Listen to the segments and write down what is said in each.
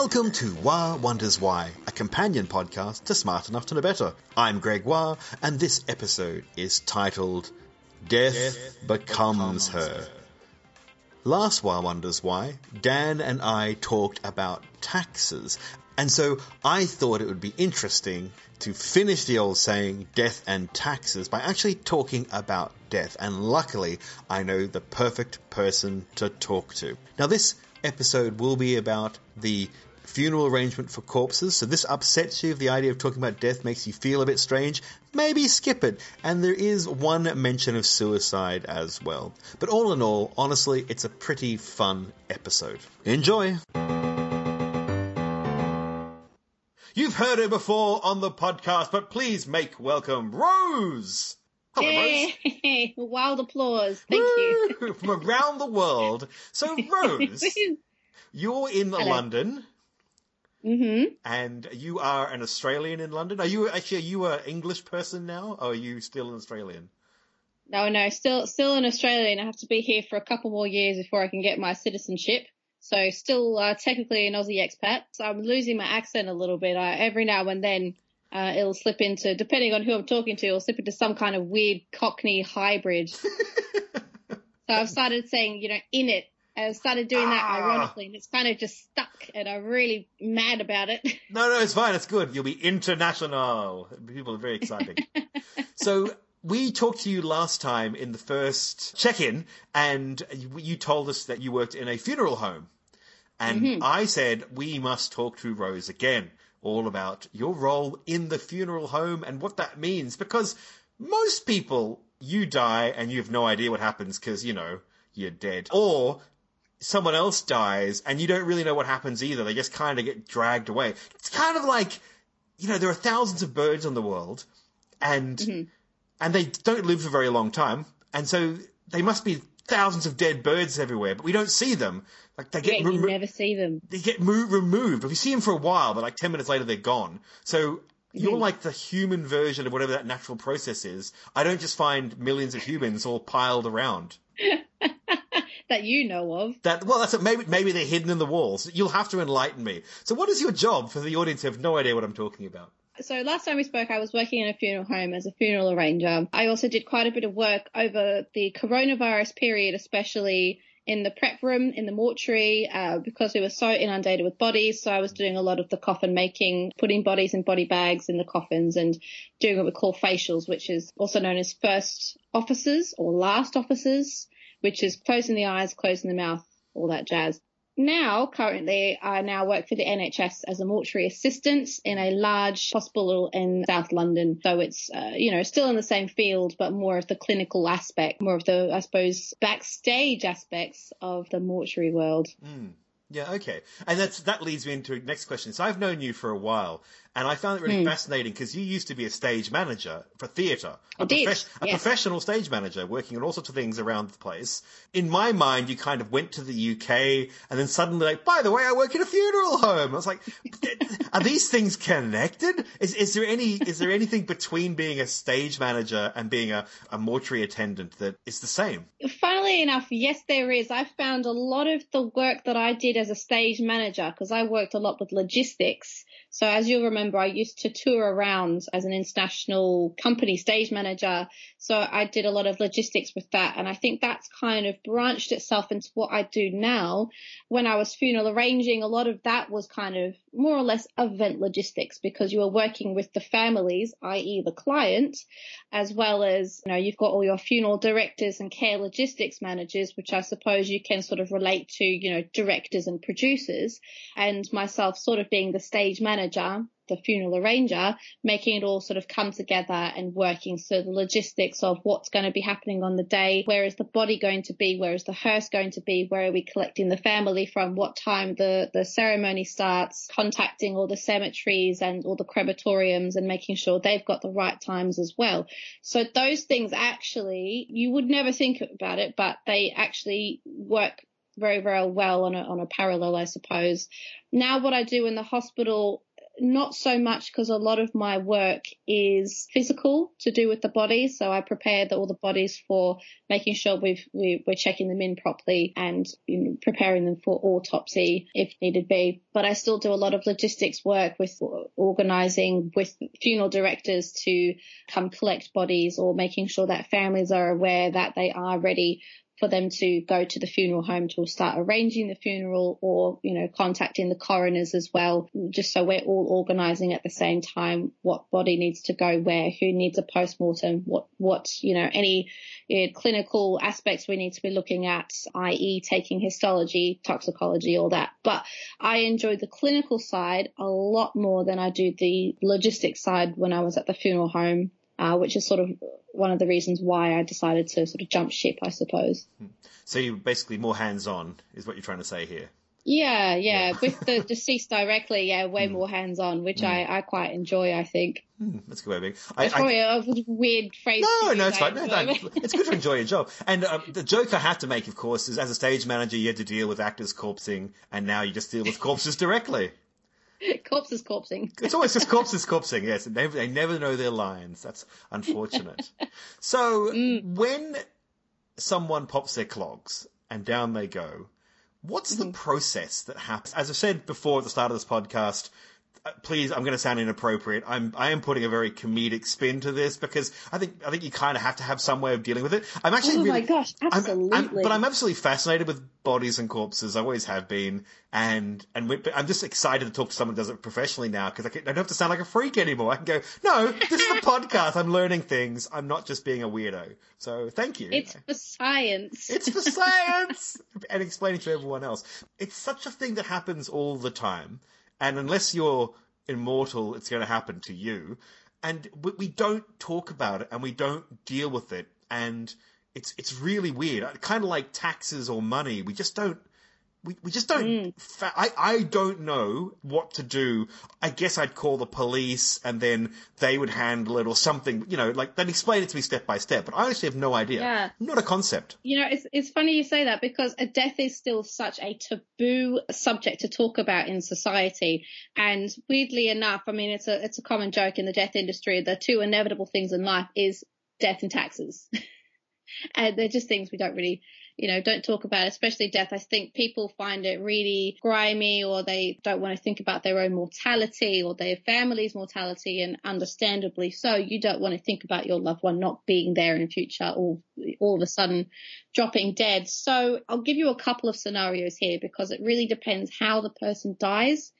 Welcome to Wah Wonders Why, a companion podcast to Smart Enough to Know Better. I'm Greg Wah, and this episode is titled Death, Death Becomes, Becomes Her. Last Wah Wonders Why, Dan and I talked about taxes, and so I thought it would be interesting to finish the old saying death and taxes by actually talking about death. And luckily, I know the perfect person to talk to. Now, this episode will be about the funeral arrangement for corpses. So this upsets you if the idea of talking about death makes you feel a bit strange. Maybe skip it. And there is one mention of suicide as well. But all in all, honestly, it's a pretty fun episode. Enjoy! You've heard her before on the podcast, but please make welcome Rose! Hello, Rose. Wild applause. Thank Woo! you. From around the world. So, Rose, you're in Hello. London. Mm-hmm. And you are an Australian in London. Are you actually are you an English person now, or are you still an Australian? No, no, still still an Australian. I have to be here for a couple more years before I can get my citizenship. So still uh, technically an Aussie expat. So I'm losing my accent a little bit. I, every now and then uh, it'll slip into, depending on who I'm talking to, it'll slip into some kind of weird Cockney hybrid. so I've started saying, you know, in it. I've started doing that ah. ironically, and it's kind of just stuck, and I'm really mad about it. No, no, it's fine. It's good. You'll be international. People are very exciting. so we talked to you last time in the first check-in, and you told us that you worked in a funeral home. And mm-hmm. I said we must talk to Rose again all about your role in the funeral home and what that means. Because most people, you die and you have no idea what happens because, you know, you're dead. Or someone else dies and you don't really know what happens either. They just kind of get dragged away. It's kind of like, you know, there are thousands of birds on the world and, mm-hmm. and they don't live for a very long time. And so they must be thousands of dead birds everywhere, but we don't see them. Like they get yeah, you never see them. They get mo- removed. If you see them for a while, but like ten minutes later they're gone. So you're mm-hmm. like the human version of whatever that natural process is. I don't just find millions of humans all piled around. that you know of. That well, that's maybe maybe they're hidden in the walls. You'll have to enlighten me. So, what is your job for the audience who have no idea what I'm talking about? So last time we spoke, I was working in a funeral home as a funeral arranger. I also did quite a bit of work over the coronavirus period, especially in the prep room, in the mortuary, uh, because we were so inundated with bodies. So I was doing a lot of the coffin making, putting bodies in body bags in the coffins and doing what we call facials, which is also known as first offices or last offices, which is closing the eyes, closing the mouth, all that jazz now, currently, I now work for the NHS as a mortuary assistant in a large hospital in South London. So it's, uh, you know, still in the same field, but more of the clinical aspect, more of the, I suppose, backstage aspects of the mortuary world. Mm. Yeah, okay. And that's, that leads me into the next question. So I've known you for a while and I found it really mm. fascinating because you used to be a stage manager for theatre. A, profe- a professional stage manager working on all sorts of things around the place. In my mind, you kind of went to the UK and then suddenly like, by the way, I work in a funeral home. I was like, are these things connected? Is, is there any, is there anything between being a stage manager and being a, a mortuary attendant that is the same? Funnily enough, yes, there is. I found a lot of the work that I did as a stage manager because I worked a lot with logistics so as you'll remember, I used to tour around as an international company stage manager. So I did a lot of logistics with that. And I think that's kind of branched itself into what I do now. When I was funeral arranging, a lot of that was kind of more or less event logistics because you were working with the families, i.e. the client, as well as, you know, you've got all your funeral directors and care logistics managers, which I suppose you can sort of relate to, you know, directors and producers and myself sort of being the stage manager manager, the funeral arranger, making it all sort of come together and working. So the logistics of what's going to be happening on the day, where is the body going to be, where is the hearse going to be, where are we collecting the family from, what time the, the ceremony starts, contacting all the cemeteries and all the crematoriums and making sure they've got the right times as well. So those things actually, you would never think about it, but they actually work very, very well on a, on a parallel, I suppose. Now what I do in the hospital not so much because a lot of my work is physical to do with the body. So I prepare the, all the bodies for making sure we've, we, are checking them in properly and you know, preparing them for autopsy if needed be. But I still do a lot of logistics work with organizing with funeral directors to come collect bodies or making sure that families are aware that they are ready for them to go to the funeral home to start arranging the funeral or, you know, contacting the coroners as well, just so we're all organizing at the same time what body needs to go where, who needs a post-mortem, what, what, you know, any you know, clinical aspects we need to be looking at, i.e. taking histology, toxicology, all that. But I enjoy the clinical side a lot more than I do the logistics side when I was at the funeral home uh, which is sort of one of the reasons why I decided to sort of jump ship, I suppose. Hmm. So you're basically more hands-on, is what you're trying to say here. Yeah, yeah. yeah. With the deceased directly, yeah, way mm. more hands-on, which mm. I, I quite enjoy. I think. Mm, that's a good way of being. I, it's probably I, a weird phrase. No, no, it's fine. No, no, it's good to enjoy your job. And um, the joke I have to make, of course, is as a stage manager, you had to deal with actors corpsing, and now you just deal with corpses directly. corpses corpsing. it's always just corpses corpsing. Yes, they, they never know their lines. That's unfortunate. so mm. when someone pops their clogs and down they go, what's mm-hmm. the process that happens? As I said before at the start of this podcast, Uh, please, I'm going to sound inappropriate. I'm, I am putting a very comedic spin to this because I think, I think you kind of have to have some way of dealing with it. I'm actually oh really, my gosh, absolutely. I'm, I'm, but I'm absolutely fascinated with bodies and corpses. I always have been. And, and we, I'm just excited to talk to someone who does it professionally now because I, I, don't have to sound like a freak anymore. I can go, no, this is a podcast. I'm learning things. I'm not just being a weirdo. So thank you. It's for science. It's for science and explaining to everyone else. It's such a thing that happens all the time. And unless you're immortal, it's going to happen to you. And we don't talk about it and we don't deal with it. And it's, it's really weird. Kind of like taxes or money. We just don't we, we just don't. Mm. Fa- I I don't know what to do. I guess I'd call the police, and then they would handle it, or something. You know, like they'd explain it to me step by step. But I honestly have no idea. Yeah. Not a concept. You know, it's it's funny you say that because a death is still such a taboo subject to talk about in society. And weirdly enough, I mean, it's a it's a common joke in the death industry. The two inevitable things in life is death and taxes. and they're just things we don't really you know, don't talk about, especially death. I think people find it really grimy or they don't want to think about their own mortality or their family's mortality. And understandably so, you don't want to think about your loved one not being there in the future or all of a sudden dropping dead. So I'll give you a couple of scenarios here because it really depends how the person dies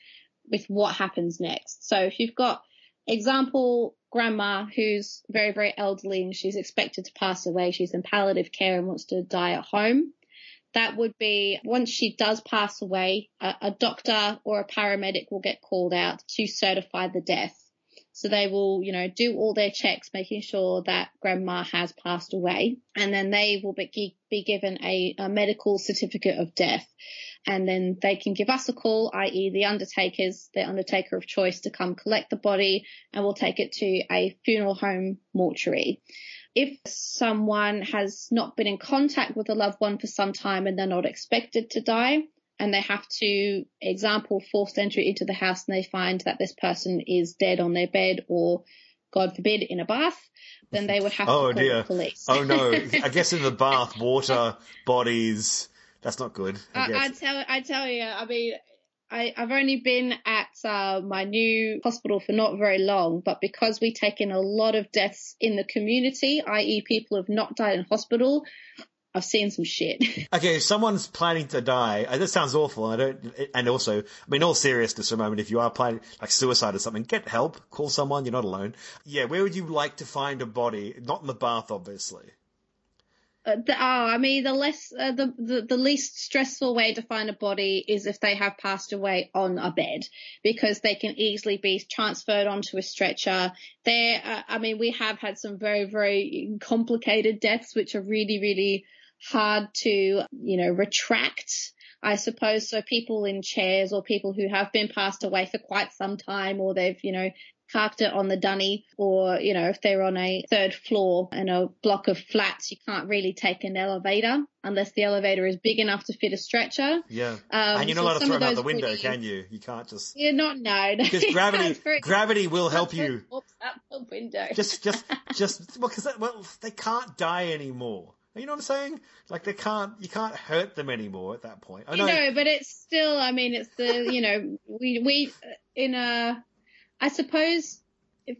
with what happens next. So if you've got example, grandma who's very, very elderly and she's expected to pass away. She's in palliative care and wants to die at home. That would be once she does pass away, a, a doctor or a paramedic will get called out to certify the death. So they will, you know, do all their checks, making sure that grandma has passed away. And then they will be, given a, a medical certificate of death and then they can give us a call, i.e. the undertakers, the undertaker of choice to come collect the body and we'll take it to a funeral home mortuary. If someone has not been in contact with a loved one for some time and they're not expected to die, and they have to, example, forced entry into the house and they find that this person is dead on their bed or God forbid, in a bath, then they would have oh, to call dear. the police. oh no! I guess in the bath, water, bodies, that's not good. I, I, I tell I tell you, I mean, I, have only been at uh, my new hospital for not very long, but because we take in a lot of deaths in the community, i.e., people who have not died in hospital, I've seen some shit. okay, if someone's planning to die, uh, that sounds awful. I don't, and also, I mean, all seriousness for a moment, if you are planning like suicide or something, get help, call someone. You're not alone. Yeah, where would you like to find a body? Not in the bath, obviously. Uh, the, oh, I mean, the less, uh, the, the, the least stressful way to find a body is if they have passed away on a bed, because they can easily be transferred onto a stretcher. There, uh, I mean, we have had some very, very complicated deaths, which are really, really hard to, you know, retract. I suppose so people in chairs or people who have been passed away for quite some time or they've, you know, parked it on the dunny or, you know, if they're on a third floor in a block of flats, you can't really take an elevator unless the elevator is big enough to fit a stretcher. Yeah. Um, and you're not so allowed to throw them out the window, can you? You can't just. You're not, no. Because gravity, gravity will help you. Out the window. just, just, just, well, because, well, they can't die anymore. You know what I'm saying? Like they can't, you can't hurt them anymore at that point. I know, know but it's still. I mean, it's the you know we we in a. I suppose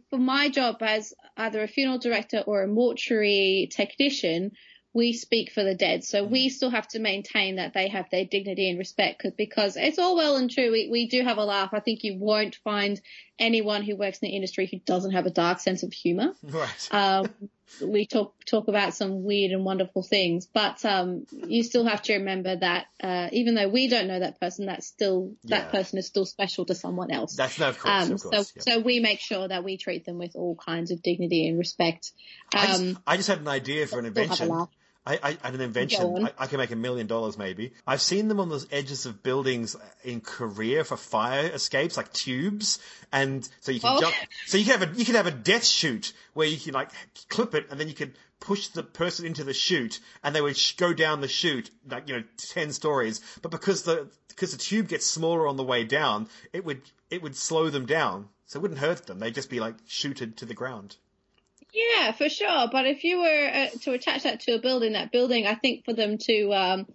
for my job as either a funeral director or a mortuary technician, we speak for the dead. So we mm. still have to maintain that they have their dignity and respect because it's all well and true. We, we do have a laugh. I think you won't find anyone who works in the industry who doesn't have a dark sense of humor. Right. Um, we talk talk about some weird and wonderful things, but um, you still have to remember that uh, even though we don't know that person, that's still yeah. that person is still special to someone else. That's no, of course, um, of course. So, so we make sure that we treat them with all kinds of dignity and respect. I just, um, I just had an idea for an invention. I, I, an invention. I, I, can make a million dollars maybe. I've seen them on the edges of buildings in Korea for fire escapes, like tubes, and so you can oh. jump. So you can have a you can have a death chute where you can like clip it, and then you can push the person into the chute, and they would sh- go down the chute like you know ten stories. But because the because the tube gets smaller on the way down, it would it would slow them down, so it wouldn't hurt them. They'd just be like shooted to the ground. Yeah, for sure. But if you were uh, to attach that to a building, that building, I think for them to um,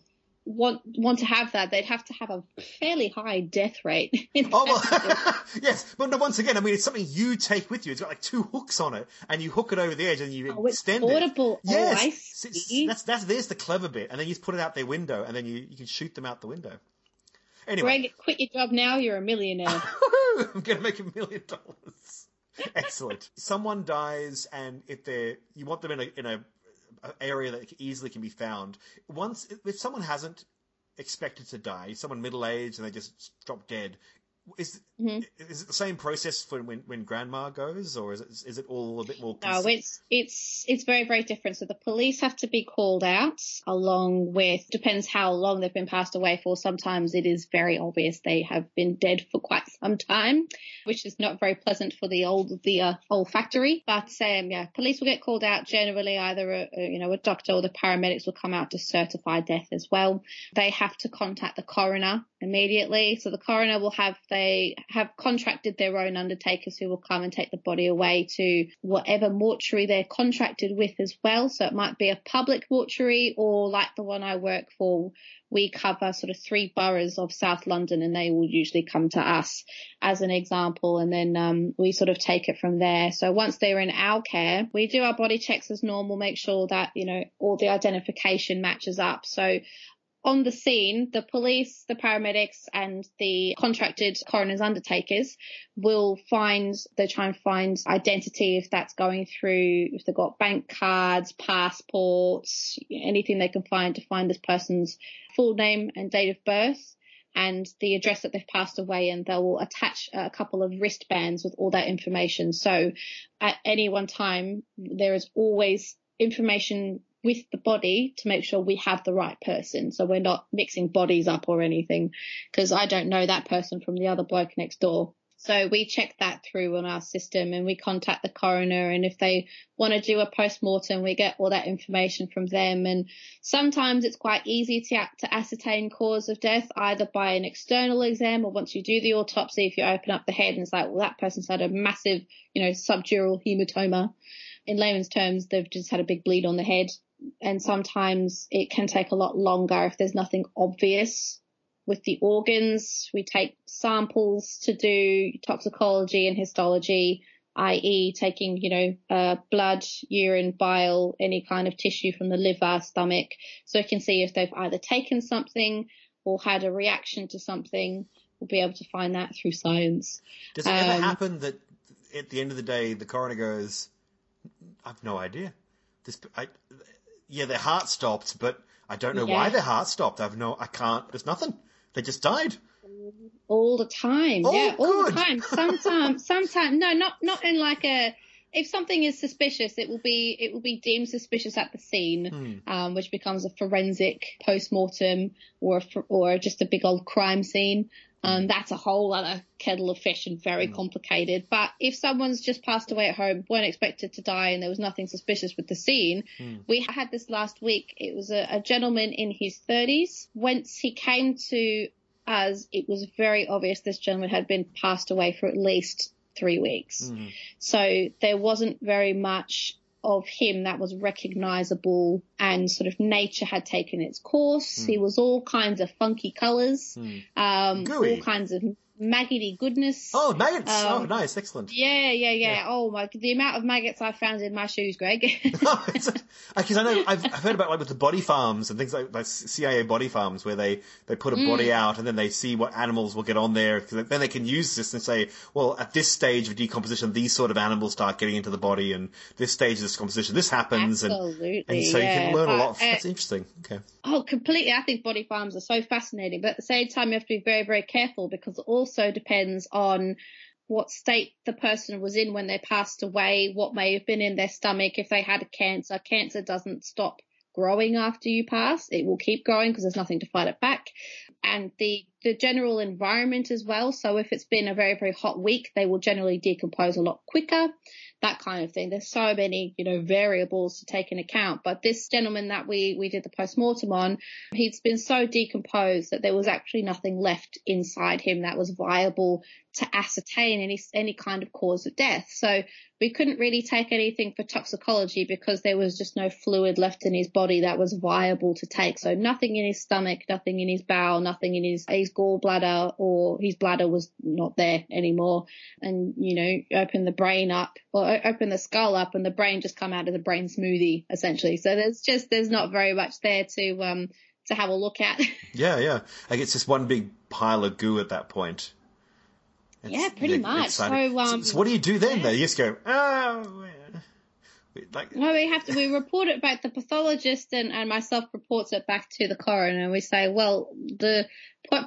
want want to have that, they'd have to have a fairly high death rate. oh well, yes, but no, once again, I mean, it's something you take with you. It's got like two hooks on it, and you hook it over the edge, and you oh, extend it's portable. it. Yes, oh, I see. that's that's there's the clever bit, and then you just put it out their window, and then you you can shoot them out the window. Anyway, Greg, quit your job now. You're a millionaire. I'm gonna make a million dollars. Excellent. Someone dies, and if they're you want them in a in a, a area that easily can be found. Once if someone hasn't expected to die, someone middle aged and they just drop dead, is mm-hmm. is it the same process for when, when grandma goes, or is it is it all a bit more? No, it's it's it's very very different. So the police have to be called out, along with depends how long they've been passed away for. Sometimes it is very obvious they have been dead for quite some time, which is not very pleasant for the old the uh, olfactory. But um, yeah, police will get called out. Generally, either a, a, you know a doctor or the paramedics will come out to certify death as well. They have to contact the coroner immediately. So the coroner will have they have contracted their own undertakers who will come and take the body away to whatever mortuary they're contracted with as well. So it might be a public mortuary or like the one I work for, we cover sort of three boroughs of South London and they will usually come to us as an example and then um, we sort of take it from there. So once they're in our care, we do our body checks as normal, make sure that, you know, all the identification matches up. So on the scene, the police, the paramedics, and the contracted coroner's undertakers will find, they try and find identity if that's going through, if they've got bank cards, passports, anything they can find to find this person's full name and date of birth and the address that they've passed away and they will attach a couple of wristbands with all that information. So at any one time, there is always information with the body to make sure we have the right person. So we're not mixing bodies up or anything because I don't know that person from the other bloke next door. So we check that through on our system and we contact the coroner and if they want to do a post-mortem, we get all that information from them. And sometimes it's quite easy to, to ascertain cause of death either by an external exam or once you do the autopsy, if you open up the head and it's like, well, that person's had a massive, you know, subdural hematoma. In layman's terms, they've just had a big bleed on the head and sometimes it can take a lot longer if there's nothing obvious with the organs. We take samples to do toxicology and histology, i.e. taking, you know, uh, blood, urine, bile, any kind of tissue from the liver, stomach, so we can see if they've either taken something or had a reaction to something. We'll be able to find that through science. Does it um, ever happen that at the end of the day, the coroner goes, I've no idea. This, I, yeah, their heart stopped, but I don't know yeah. why their heart stopped. I've no, I can't. There's nothing. They just died. All the time. Oh, yeah, all good. the time. Sometimes, sometimes, no, not not in like a if something is suspicious, it will be it will be deemed suspicious at the scene, Hmm. um, which becomes a forensic post mortem or a or just a big old crime scene. Um, that's a whole other kettle of fish and very complicated. But if someone's just passed away at home, weren't expected to die, and there was nothing suspicious with the scene, we had this last week. It was a, a gentleman in his 30s. Once he came to us, it was very obvious this gentleman had been passed away for at least three weeks. Mhm. So there wasn't very much of him that was recognizable and sort of nature had taken its course. He was all kinds of funky colors, Hmm. um, all kinds of maggoty goodness. Oh, maggots. oh, Um, nice. Excellent. Yeah, yeah, yeah, Yeah. Oh my, the amount of maggots I've found in my shoes, Greg. Because I know I've, I've heard about like with the body farms and things like, like CIA body farms where they, they put a Mm. body out and then they see what animals will get on there. then they can use this and say, well, at this stage of decomposition, these sort of animals start getting into the body, and this stage of this composition, this happens, and Absolutely. and so you can learn a But, lot. uh, That's interesting. Okay. Oh, completely. I think body farms are so fascinating, but at the same time, you have to be very, very careful because it also depends on what state the person was in when they passed away, what may have been in their stomach, if they had a cancer. Cancer doesn't stop growing after you pass. It will keep growing because there's nothing to fight it back. And the, the general environment as well. So if it's been a very, very hot week, they will generally decompose a lot quicker that kind of thing. There's so many, you know, variables to take into account. But this gentleman that we, we did the post-mortem on, he's been so decomposed that there was actually nothing left inside him that was viable to ascertain any, any kind of cause of death. So we couldn't really take anything for toxicology because there was just no fluid left in his body that was viable to take. So nothing in his stomach, nothing in his bowel, nothing in his, his gallbladder or his bladder was not there anymore. And, you know, open the brain up or open the skull up and the brain just come out of the brain smoothie essentially. So there's just, there's not very much there to, um, to have a look at. Yeah, yeah. Like it's just one big pile of goo at that point. It's- Yeah, pretty much. So, um, so what do you do then? yeah. Though you just go, oh, like No, we have to. We report it back. The pathologist and, and myself reports it back to the coroner, we say, well, the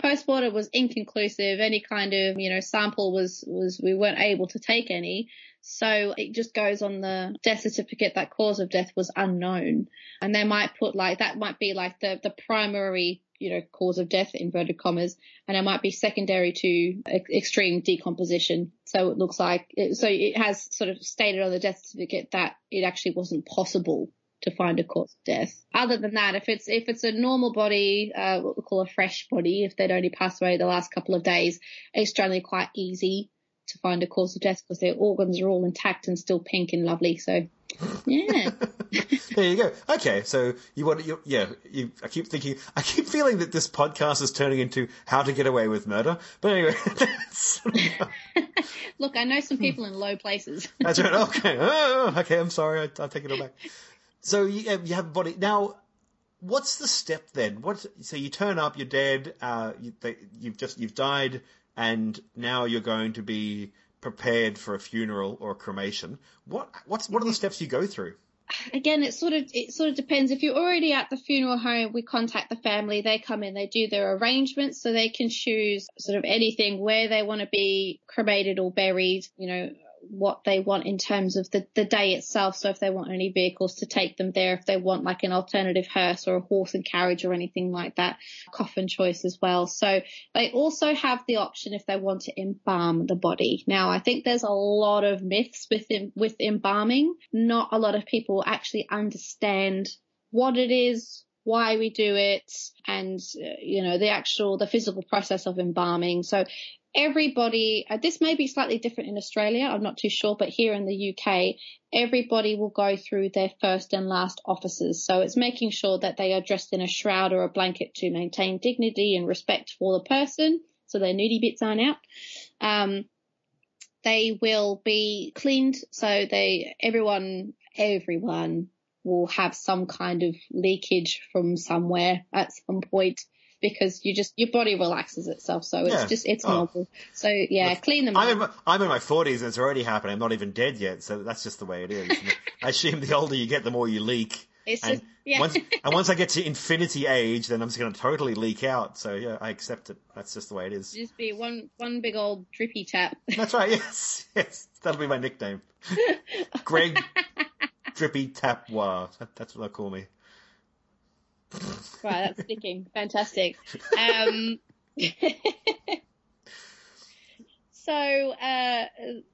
post mortem was inconclusive. Any kind of you know sample was was we weren't able to take any. So it just goes on the death certificate that cause of death was unknown, and they might put like that might be like the the primary you know cause of death inverted commas, and it might be secondary to extreme decomposition. So it looks like it, so it has sort of stated on the death certificate that it actually wasn't possible to find a cause of death. Other than that, if it's if it's a normal body, uh, what we call a fresh body, if they'd only passed away the last couple of days, it's generally quite easy to find a cause of death because their organs are all intact and still pink and lovely. So, yeah. there you go. Okay, so you want you, yeah. You, I keep thinking, I keep feeling that this podcast is turning into how to get away with murder. But anyway, that's, Look, I know some people in low places. that's right. Okay, oh, okay. I'm sorry. I, I'll take it all back. So you, uh, you have a body now. What's the step then? What? So you turn up, you're dead. Uh, you, they, you've just you've died, and now you're going to be prepared for a funeral or a cremation. What? What's what are the steps you go through? again, it sort of it sort of depends. If you're already at the funeral home, we contact the family. They come in, they do their arrangements, so they can choose sort of anything where they want to be cremated or buried. You know what they want in terms of the the day itself. So if they want any vehicles to take them there, if they want like an alternative hearse or a horse and carriage or anything like that, coffin choice as well. So they also have the option if they want to embalm the body. Now, I think there's a lot of myths with with embalming. Not a lot of people actually understand what it is, why we do it, and uh, you know the actual the physical process of embalming. So everybody, uh, this may be slightly different in Australia. I'm not too sure, but here in the UK, everybody will go through their first and last offices. So it's making sure that they are dressed in a shroud or a blanket to maintain dignity and respect for the person. So their nudie bits aren't out. Um, they will be cleaned. So they, everyone, everyone will have some kind of leakage from somewhere at some point because you just, your body relaxes itself. So Yeah. it's just, it's Oh. normal. So yeah, clean them I'm up. in, I'm in my 40s and it's already happening. I'm not even dead yet, so that's just the way it is. I assume the older you get, the more you leak. It's And just yeah. once and once I get to infinity age, then I'm just going to totally leak out. So yeah, I accept it. That's just the way it is. just be one one big old drippy tap. That's right. Yes, yes. That'll be my nickname. Greg Drippy Tapwa. That, that's what they'll call me. Right, that's sticking. Fantastic. Um, so uh,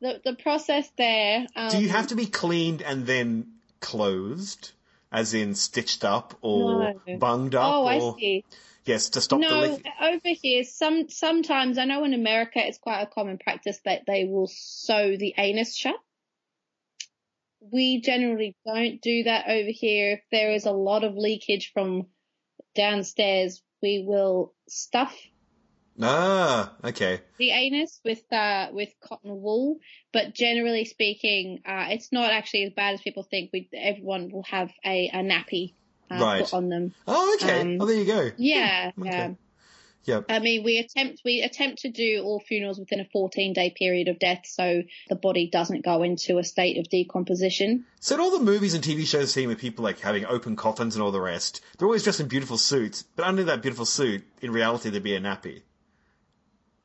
the the process there. Um, Do you have to be cleaned and then closed, as in stitched up or No. bunged up? Oh, or... I see. Yes, to stop the No, leak. over here, some sometimes I know in America it's quite a common practice that they will sew the anus shut. We generally don't do that over here. If there is a lot of leakage from downstairs, we will stuff Ah, okay. the anus with uh with cotton wool, but generally speaking, uh, it's not actually as bad as people think. We everyone will have a, a nappy uh, Right. put on them. Oh, okay. Um, oh, there you go. Yeah, Okay. yeah. Yeah. I mean, we attempt we attempt to do all funerals within a 14 day period of death, so the body doesn't go into a state of decomposition. So in all the movies and TV shows seen with people like having open coffins and all the rest, they're always dressed in beautiful suits, but under that beautiful suit, in reality, there'd be a nappy.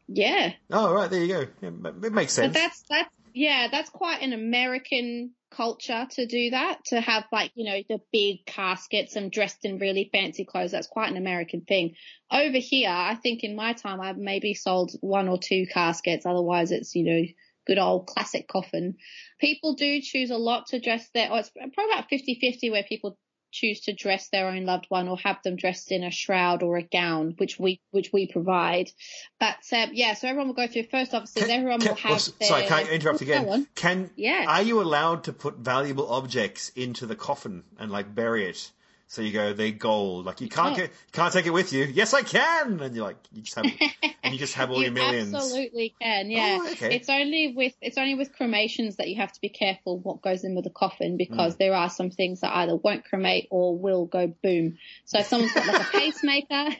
Yeah, Oh, right, there you go. Yeah, it makes but sense. that's that's yeah, that's quite an American culture to do that. To have like you know the big caskets and dressed in really fancy clothes. That's quite an American thing. Over here, I think in my time I've maybe sold one or two caskets. Otherwise, it's you know good old classic coffin. People do choose a lot to dress their. Oh, it's probably about 50-50 where people choose to dress their own loved one or have them dressed in a shroud or a gown, which we which we provide. But um, yeah, so everyone will go through first. Obviously, Can- everyone can- will have. oh, s- their, sorry, can I interrupt again? Can Yeah. Are you allowed to put valuable objects into the coffin and like bury it? So you go, they're gold. Like you can't Oh. get, can't take it with you. Yes, I can. And you're like, you just have, and you just have all you your millions. absolutely can. Yeah, Oh, okay. it's only with it's only with cremations that you have to be careful what goes in with the coffin Hmm. because there are some things that either won't cremate or will go boom. So if someone's got like a pacemaker,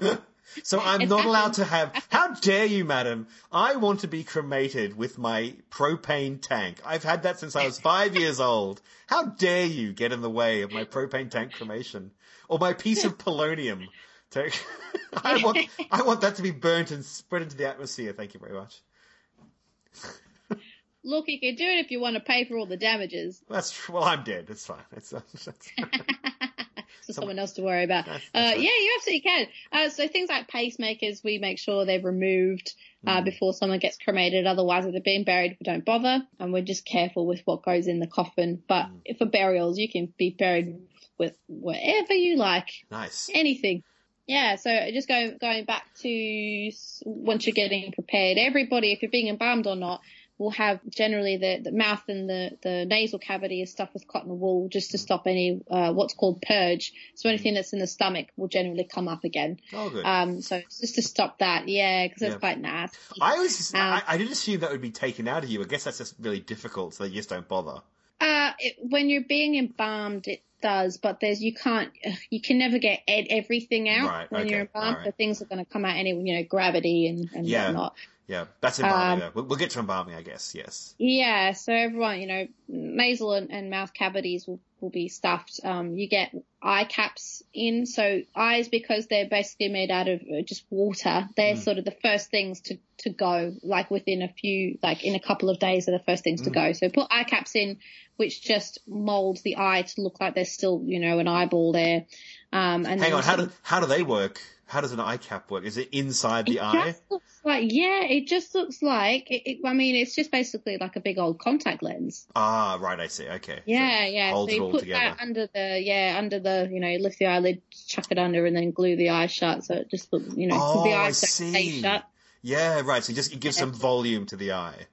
So I'm It's not allowed to have. How dare you, madam? I want to be cremated with my propane tank. I've had that since I was five years old. How dare you get in the way of my propane tank cremation or my piece of polonium? I want, I want that to be burnt and spread into the atmosphere. Thank you very much. look, you can do it if you want to pay for all the damages. That's well, I'm dead. It's fine. It's, that's, for someone else to worry about. That's- Uh, right. yeah, you absolutely can. Uh, so things like pacemakers, we make sure they're removed uh, before someone gets cremated. Otherwise, if they're being buried, we don't bother, and we're just careful with what goes in the coffin. But Hmm. for burials, you can be buried with whatever you like, nice. anything. Yeah, so just going going back to once you're getting prepared, everybody, if you're being embalmed or not, will have generally the, the mouth and the, the nasal cavity is stuffed with cotton wool just to stop any uh, what's called purge. So anything that's in the stomach will generally come up again. Oh, good. Um, so just to stop that, yeah, because it's Yeah. quite nasty. I was, um, I, I did assume that would be taken out of you. I guess that's just really difficult, so you just don't bother. Uh, it, when you're being embalmed, it does, but there's you can't, you can never get ed- everything out Right, when you're embalmed. alright. So things are going to come out anyway, you know, gravity and, and Yeah. whatnot. Yeah, that's embalming. Um. We'll, we'll get to embalming, I guess. Yes. Yeah, so everyone, you know, nasal and, and mouth cavities will, will be stuffed. Um, you get eye caps in, so eyes because they're basically made out of uh, just water. They're Mm. sort of the first things to to go, like within a few, like in a couple of days, are the first things to Mm. go. So put eye caps in, which just molds the eye to look like there's still, you know, an eyeball there. Um, and Hang on, how do how do they work? How does an eye cap work? Is it inside the it eye? like, yeah, it just looks like, it, it, I mean, it's just basically like a big old contact lens. Ah, right. I see. Okay. So Yeah, yeah. holds so it you all put together. that under the yeah under the you know lift the eyelid, chuck it under, and then glue the eye shut. So it just looks you know the Oh, I eyes don't stay see. shut. Yeah, right. So just it gives some volume to the eye.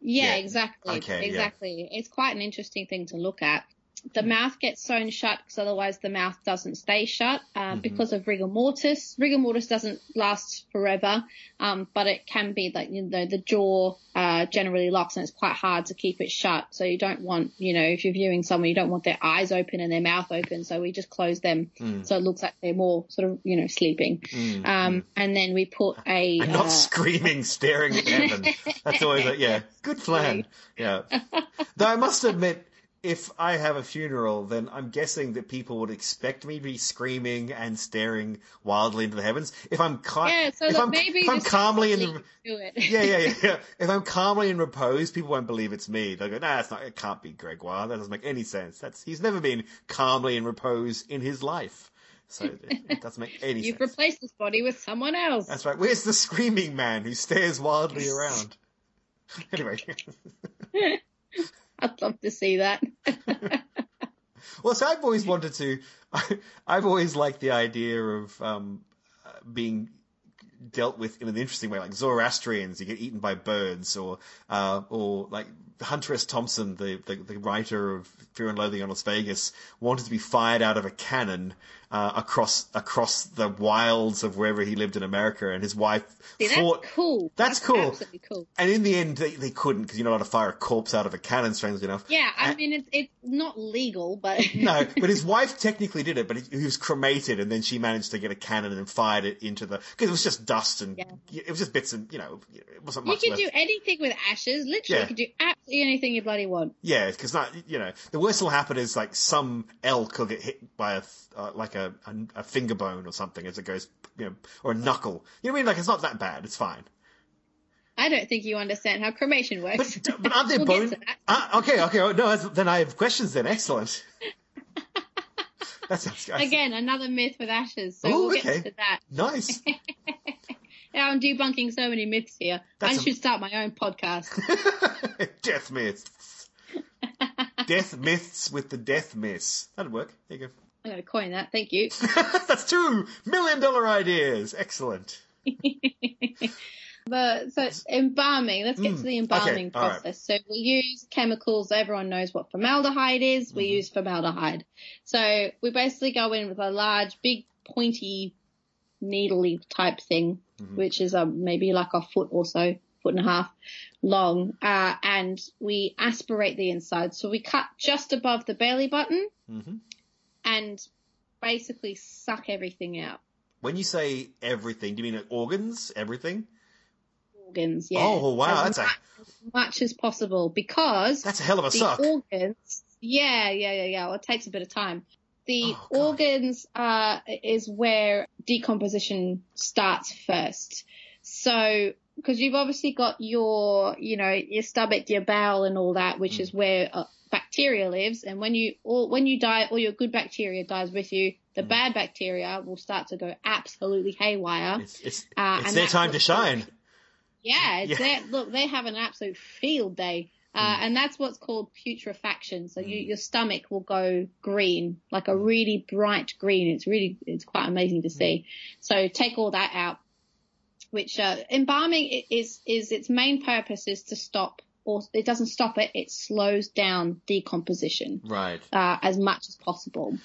Yeah, Yeah. exactly, Okay, yeah. exactly. It's quite an interesting thing to look at. The mouth gets sewn shut because otherwise the mouth doesn't stay shut uh, Mhm. because of rigor mortis. Rigor mortis doesn't last forever, um, but it can be that you know the jaw uh, generally locks and it's quite hard to keep it shut. So you don't want you know if you're viewing someone you don't want their eyes open and their mouth open. So we just close them Mm, so it looks like they're more sort of you know sleeping. mm, Um, mm. and then we put a And not uh, screaming, staring at heaven. That's always a, yeah, good plan. Yeah. Though I must admit, if I have a funeral, then I'm guessing that people would expect me to be screaming and staring wildly into the heavens. If I'm ca- Yeah, so if I'm, maybe if I'm calmly in the yeah, yeah, yeah, yeah. If I'm calmly in repose, people won't believe it's me. They'll go, "Nah, it's not. It can't be Gregoire. That doesn't make any sense. That's he's never been calmly in repose in his life, so it, doesn't make any You've sense." replaced this body with someone else. That's right. Where's the screaming man who stares wildly around? Anyway, I'd love to see that. well, so I've always wanted to. I, I've always liked the idea of um, being dealt with in an interesting way, like Zoroastrians, you get eaten by birds, or uh, or like Hunter S. Thompson, the, the, the writer of Fear and Loathing in Las Vegas, wanted to be fired out of a cannon uh, across across the wilds of wherever he lived in America, and his wife See, that's cool. That's cool. Absolutely cool. And in the end, they, they couldn't because you're not allowed to fire a corpse out of a cannon, strangely enough. Yeah, I And- mean it's it's not legal, but No, but his wife technically did it, but he, he was cremated, and then she managed to get a cannon and fired it into the because it was just dust and Yeah. it was just bits and you know it wasn't you much can left. do anything with ashes. Literally, Yeah. you can do absolutely anything you bloody want. Yeah, because not you know the worst will happen is like some elk will get hit by a uh, like a, a a finger bone or something as it goes you know or a knuckle. You know what I mean? Like it's not that bad. It's fine. I don't think you understand how cremation works. But but aren't there We'll get bone? Uh, okay, okay. oh, No, then I have questions. Then excellent. that sounds good. Again, another myth with ashes. So Ooh, we'll get okay. to that. Nice. Yeah, I'm debunking so many myths here. That's I a- should start my own podcast. death myths. death myths with the death myths. That'd work. There you I'm going to coin that. Thank you. That's two million dollar ideas. Excellent. But so embalming. Let's get Mm, to the embalming okay, all right. process. So we use chemicals. Everyone knows what formaldehyde is. We Mhm. use formaldehyde. So we basically go in with a large, big, pointy, needly type thing, Mhm. which is um, maybe like a foot or so, foot and a half long, uh, and we aspirate the inside. So we cut just above the belly button hmm and basically suck everything out. When you say everything, do you mean organs? Everything? Organs, yeah. Oh wow, as that's a much, much as possible because that's a hell of a the suck. organs. Yeah, yeah, yeah, yeah. Well, it takes a bit of time. The Oh, organs uh, is where decomposition starts first. So, because you've obviously got your, you know, your stomach, your bowel, and all that, which Mm. is where uh, bacteria lives. And when you, all, when you die, all your good bacteria dies with you. The Mm. bad bacteria will start to go absolutely haywire. It's it's, Uh, it's and their time to shine. called- Yeah, it's Yeah. their, look, they have an absolute field day. Uh, and that's what's called putrefaction. So you, Mm. your stomach will go green, like a really bright green. It's really, it's quite amazing to see. So take all that out, which, uh, embalming is, is its main purpose is to stop, or it doesn't stop it, it slows down decomposition Right. uh, as much as possible.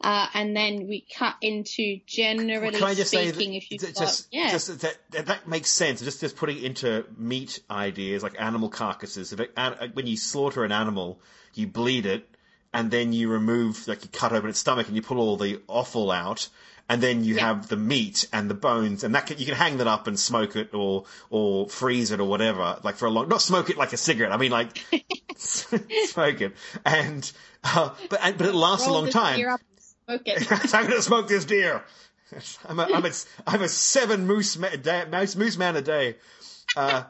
Uh, and then we cut into generally Can I just say speaking, that, if you've that- got, yeah, just that, that that makes sense. Just just putting into meat ideas like animal carcasses. If it, when you slaughter an animal, you bleed it, and then you remove like you cut open its stomach and you pull all the offal out, and then you Yeah. have the meat and the bones, and that can, you can hang that up and smoke it or or freeze it or whatever, like for a long. Not smoke it like a cigarette. I mean like smoke it, and uh, but and, but it lasts roll a long time. beer up and smoke it. I'm going to smoke this deer. I'm a, I'm a, I'm a seven moose, ma- day, moose, moose man a day. Uh,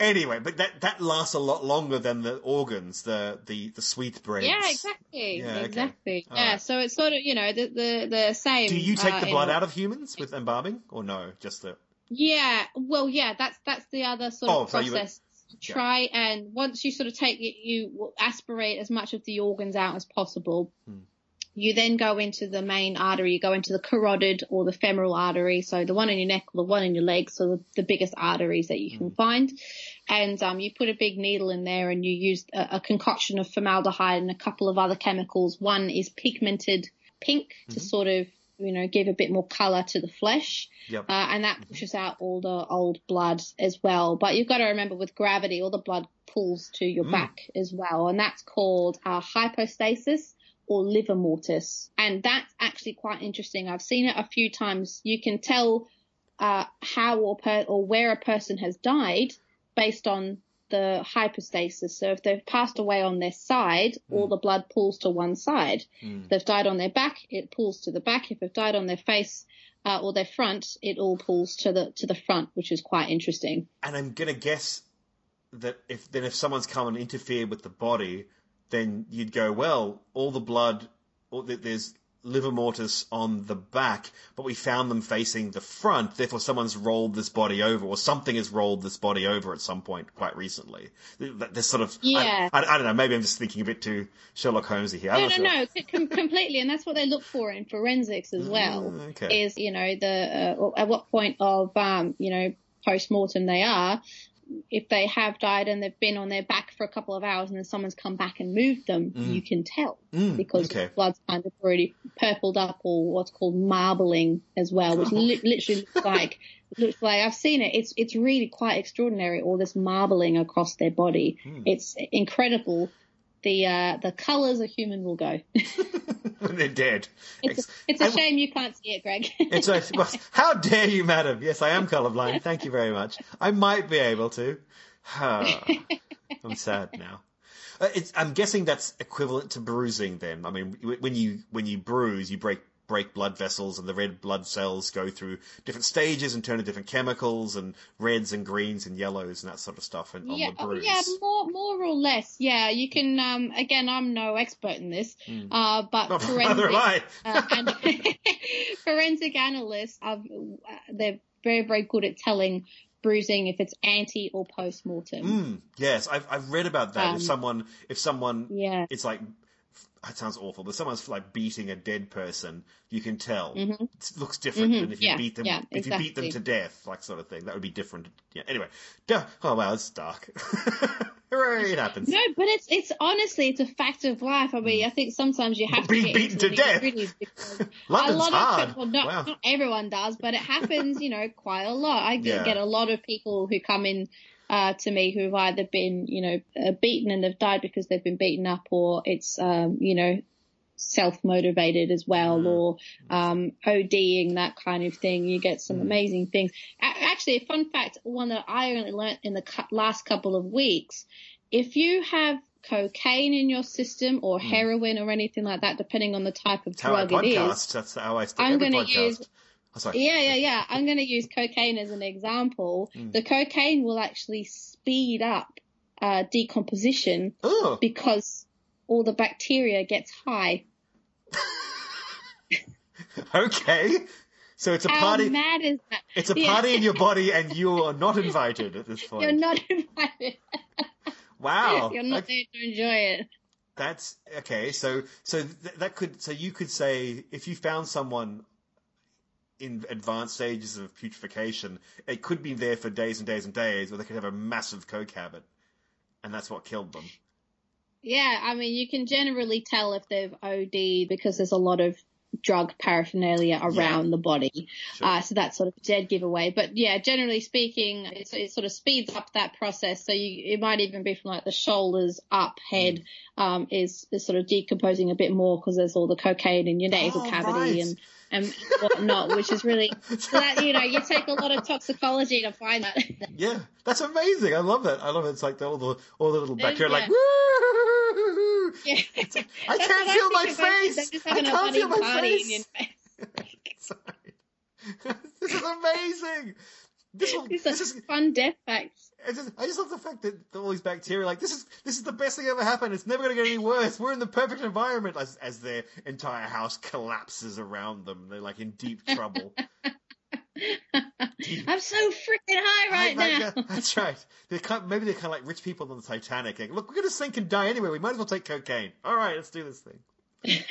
anyway, but that, that lasts a lot longer than the organs, the, the, the sweet brains. Yeah, exactly. Yeah, okay. exactly. All yeah, right. so it's sort of, you know, the the, the same. Do you take uh, the in- blood out of humans with embalming, or no? Just the Yeah, well, yeah, that's that's the other sort Oh, of so were- process. Try and once you sort of take it, you will aspirate as much of the organs out as possible. Hmm. You then go into the main artery. You go into the carotid or the femoral artery, so the one in your neck or the one in your leg, so the, the biggest arteries that you can find. And um, you put a big needle in there, and you use a, a concoction of formaldehyde and a couple of other chemicals. One is pigmented pink to Mhm. sort of you know give a bit more color to the flesh yep. uh, and that pushes out all the old blood as well. But you've got to remember with gravity, all the blood pulls to your Mm. back as well, and that's called uh, hypostasis or livor mortis, and that's actually quite interesting. I've seen it a few times. You can tell uh, how or per- or where a person has died based on the hypostasis. So if they've passed away on their side, all Mm. the blood pools to one side. Mm. If they've died on their back, it pulls to the back. If they've died on their face uh, or their front, it all pulls to the to the front, which is quite interesting. And I'm gonna guess that if then if someone's come and interfered with the body, then you'd go, well, all the blood, there's livor mortis on the back, but we found them facing the front. Therefore, someone's rolled this body over, or something has rolled this body over at some point quite recently. Th- th- There's sort of, I- Yeah. I, I, don't know. Maybe I'm just thinking a bit too Sherlock Holmesy here. I'm No, no, sure. no, com- completely, and that's what they look for in forensics as well. Mm, okay. Is you know the uh, at what point of um, you know post mortem they are. If they have died and they've been on their back for a couple of hours and then someone's come back and moved them, Mm. you can tell Mm, because okay. the blood's kind of already purpled up or what's called marbling as well, which li- literally looks like looks like I've seen it. It's it's really quite extraordinary. All this marbling across their body. Hmm. It's incredible. The uh, the colours a human will go. when they're dead. It's, Ex- it's a shame you can't see it, Greg. It's a, well, how dare you, madam? Yes, I am colourblind. Thank you very much. I might be able to. I'm sad now. Uh, it's, I'm guessing that's equivalent to bruising. Then, I mean, when you when you bruise, you break break blood vessels, and the red blood cells go through different stages and turn to different chemicals, and reds and greens and yellows and that sort of stuff. And yeah, on the oh, bruise. yeah, more more or less. Yeah, you can. Um, again, I'm no expert in this, Mm. uh, but Oh, forensic, uh, and forensic analysts, are, they're very very good at telling bruising if it's anti or post mortem. Mm, yes, I've I've read about that. Um, if someone if someone Yeah. it's like it sounds awful, but someone's like beating a dead person, you can tell. Mhm. It looks different Mhm, than if you yeah, beat them yeah, if you beat them to death, like sort of thing. That would be different. Yeah. Anyway, duh. oh wow, it's dark. Hooray! It happens. No, but it's it's honestly it's a fact of life. I mean, I think sometimes you have to be beaten to death. nitty-gritties a London's lot hard. of people, not, wow. not everyone does, but it happens, you know, quite a lot. I get, Yeah. get a lot of people who come in uh, to me who've either been, you know, uh, beaten and they've died because they've been beaten up, or it's, um, you know, self motivated as well, Mm. or um, ODing that kind of thing. You get some Mm. amazing things. A- actually, a fun fact, one that I only learnt in the last couple of weeks. If you have cocaine in your system or Mm. heroin or anything like that, depending on the type of That's drug it is. That's how I start I'm gonna use- Oh, sorry. yeah, yeah, yeah. I'm going to use cocaine as an example. Mm. The cocaine will actually speed up uh, decomposition Oh, because all the bacteria gets high. okay. So it's a How party. mad is that? It's a Yeah. party in your body, and you are not invited at this point. You're not invited. wow. You're not there to enjoy it. That's okay. So so th- that could so you could say if you found someone in advanced stages of putrefaction, it could be there for days and days and days, or they could have a massive coke habit, and that's what killed them. Yeah, I mean, you can generally tell if they've OD'd because there's a lot of drug paraphernalia around the body. Sure. Uh, so that's sort of a dead giveaway. But yeah, generally speaking, it, it sort of speeds up that process. So you, it might even be from like the shoulders up, head um, is, is sort of decomposing a bit more because there's all the cocaine in your nasal Oh, cavity right. and and whatnot, which is really so that you know you take a lot of toxicology to find that. yeah, that's amazing. I love that. I love it. It's like the, all the all the little bacteria like yeah. woo. yeah. I can't feel my think face. Just I having can't feel my party face. Sorry. this is amazing. This will, this is fun death facts. I just, I just love the fact that all these bacteria, like this is this is the best thing that ever happened. It's never going to get any worse. We're in the perfect environment as as their entire house collapses around them. They're like in deep trouble. I'm so freaking high right Right, now. that's right. They're kind, maybe they're kind of like rich people on the Titanic. Like, Look, we're going to sink and die anyway. We might as well take cocaine. All right, let's do this thing.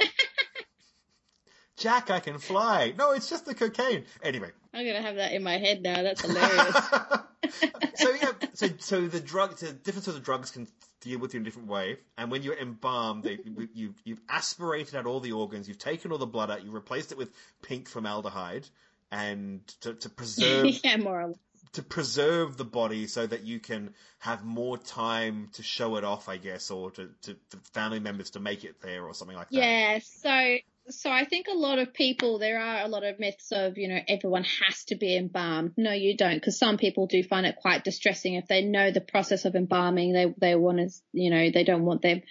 Jack, I can fly. No, it's just the cocaine. Anyway. I'm gonna have that in my head now. That's hilarious. so yeah, so so the drug, the different sorts of drugs can deal with you in a different way. And when you're embalmed, they, you you've aspirated out all the organs, you've taken all the blood out, you replaced it with pink formaldehyde, and to, to preserve yeah, more to preserve the body so that you can have more time to show it off, I guess, or to, to, to family members to make it there or something like that. Yeah. So So I think a lot of people, there are a lot of myths of, you know, everyone has to be embalmed. No, you don't, because some people do find it quite distressing if they know the process of embalming. They they want to, you know, they don't want their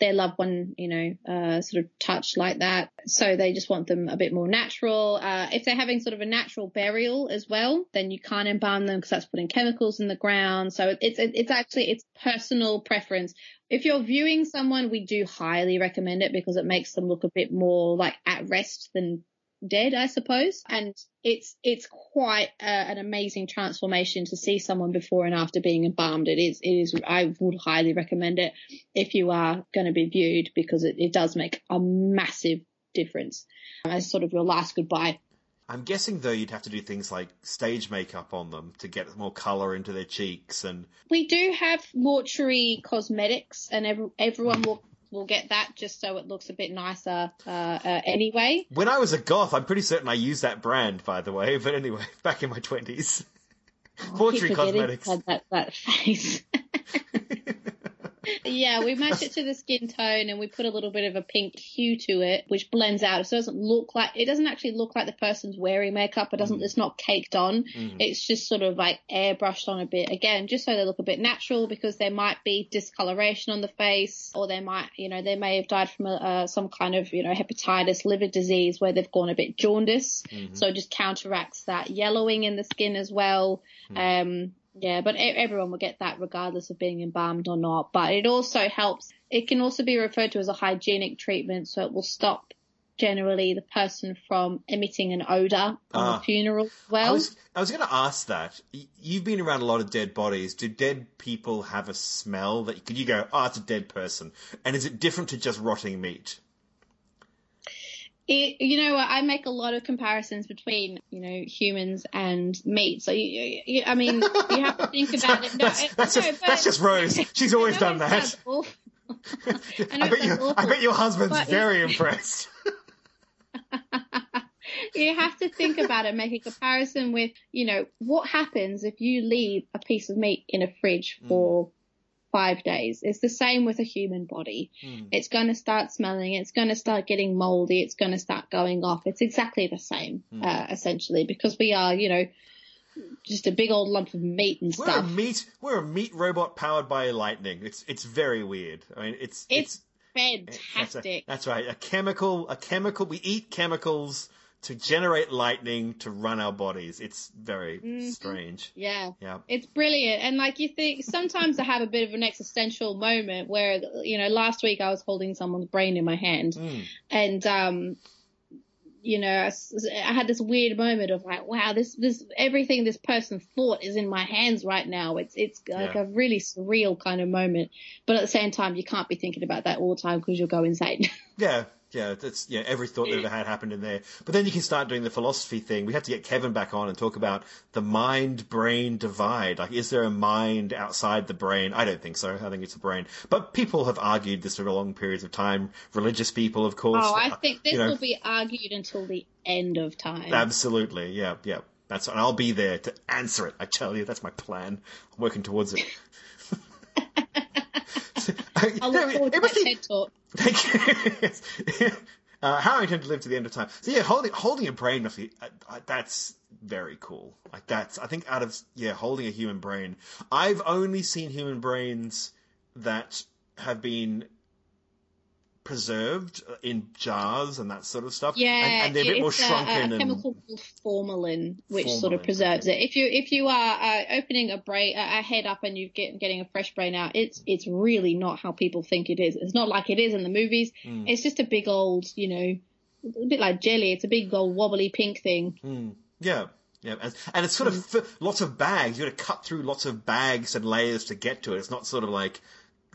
their loved one, you know, uh, sort of touched like that. So they just want them a bit more natural. Uh, if they're having sort of a natural burial as well, then you can't embalm them because that's putting chemicals in the ground. So it's it's actually it's personal preference if you're viewing someone, we do highly recommend it because it makes them look a bit more like at rest than dead, I suppose. And it's it's quite a, an amazing transformation to see someone before and after being embalmed. It is it is I would highly recommend it if you are going to be viewed because it, it does make a massive difference as sort of your last goodbye. I'm guessing though you'd have to do things like stage makeup on them to get more color into their cheeks and we do have mortuary cosmetics and every, everyone will will get that just so it looks a bit nicer uh, uh, anyway. When I was a goth, I'm pretty certain I used that brand, by the way. But anyway, back in my twenties, oh, mortuary cosmetics. Had that that face. yeah, we match it to the skin tone and we put a little bit of a pink hue to it, which blends out. So it doesn't look like it doesn't actually look like the person's wearing makeup. It doesn't. Mm. It's not caked on. Mm. It's just sort of like airbrushed on a bit. Again, just so they look a bit natural because there might be discoloration on the face, or they might, you know, they may have died from a, uh, some kind of, you know, hepatitis, liver disease where they've gone a bit jaundice. Mm-hmm. So it just counteracts that yellowing in the skin as well. Mm. Um, yeah, but everyone will get that regardless of being embalmed or not. But it also helps. It can also be referred to as a hygienic treatment, so it will stop generally the person from emitting an odor on the ah. funeral well. I was, I was going to ask that. You've been around a lot of dead bodies. Do dead people have a smell that could you go, oh, it's a dead person? And is it different to just rotting meat? It, you know, I make a lot of comparisons between, you know, humans and meat. So, you, you, I mean, you have to think about it. No, that's, that's, no, just, that's, just, Rose. She's always done that. I, I, bet you, I bet your husband's but, very impressed. you have to think about it, make a comparison with, you know, what happens if you leave a piece of meat in a fridge for mm five days. It's the same with a human body. Mm. It's going to start smelling. It's going to start getting moldy. It's going to start going off. It's exactly the same, mm. uh, essentially, because we are, you know, just a big old lump of meat and we're stuff. A meat, we're a meat robot powered by lightning. It's it's very weird. I mean, it's it's, it's fantastic. That's, a, that's right. A chemical, a chemical. We eat chemicals to generate lightning to run our bodies. It's very mm-hmm. strange. Yeah. Yeah. It's brilliant. And like you think sometimes I have a bit of an existential moment where you know, last week I was holding someone's brain in my hand mm. and um you know, I, I, had this weird moment of like, wow, this, this, everything this person thought is in my hands right now. It's, it's like yeah. a really surreal kind of moment. But at the same time, you can't be thinking about that all the time because you'll go insane. Yeah yeah, that's yeah. Every thought that ever had happened in there. But then you can start doing the philosophy thing. We have to get Kevin back on and talk about the mind-brain divide. Like, is there a mind outside the brain? I don't think so. I think it's a brain. But people have argued this over long periods of time. Religious people, of course. Oh, I think this you know, will be argued until the end of time. Absolutely. Yeah, yeah. That's and I'll be there to answer it. I tell you, that's my plan. I'm working towards it. I look forward to that TED talk. Thank you. uh, how I intend to live to the end of time. So yeah, holding holding a brain, uh, uh, that's very cool. Like that's I think out of yeah, holding a human brain. I've only seen human brains that have been preserved in jars and that sort of stuff. Yeah, and, and they're a bit more shrunken. A, a chemical called formalin, which formalin, sort of preserves okay. it. If you if you are uh, opening a brain a head up and you get getting a fresh brain out, it's it's really not how people think it is. It's not like it is in the movies. Mm. It's just a big old, you know, a bit like jelly. It's a big old wobbly pink thing. Mm. Yeah. Yeah, and, and it's sort of mm. lots of bags. You've got to cut through lots of bags and layers to get to it. It's not sort of like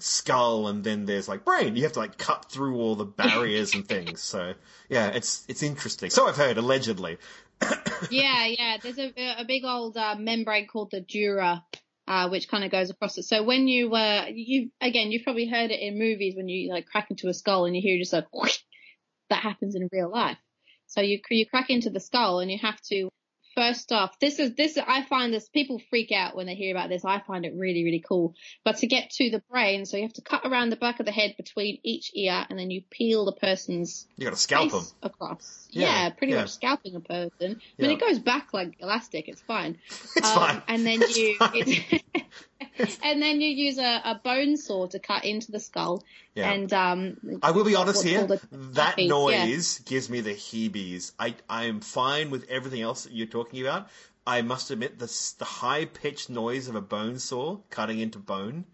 skull and then there's like brain. You have to like cut through all the barriers and things. So yeah, it's it's interesting. So I've heard allegedly. yeah, yeah. There's a a big old uh, membrane called the dura. Uh, which kind of goes across it. So when you, uh, you, again, you've probably heard it in movies when you like crack into a skull and you hear just like, that happens in real life. So you, you crack into the skull and you have to first off, this is this I find this people freak out when they hear about this. I find it really really cool. But to get to the brain, so you have to cut around the back of the head between each ear, and then you peel the person's You got to scalp them. across. Yeah, Yeah, pretty yeah. much scalping a person. I mean, Yeah. it goes back like elastic. It's fine. It's Um, fine. And then It's you, and then you use a, a bone saw to cut into the skull. Yeah. And um, I will be honest here. That piece, yeah. noise gives me the heebies. I I am fine with everything else that you're talking about. I must admit the the high pitched noise of a bone saw cutting into bone.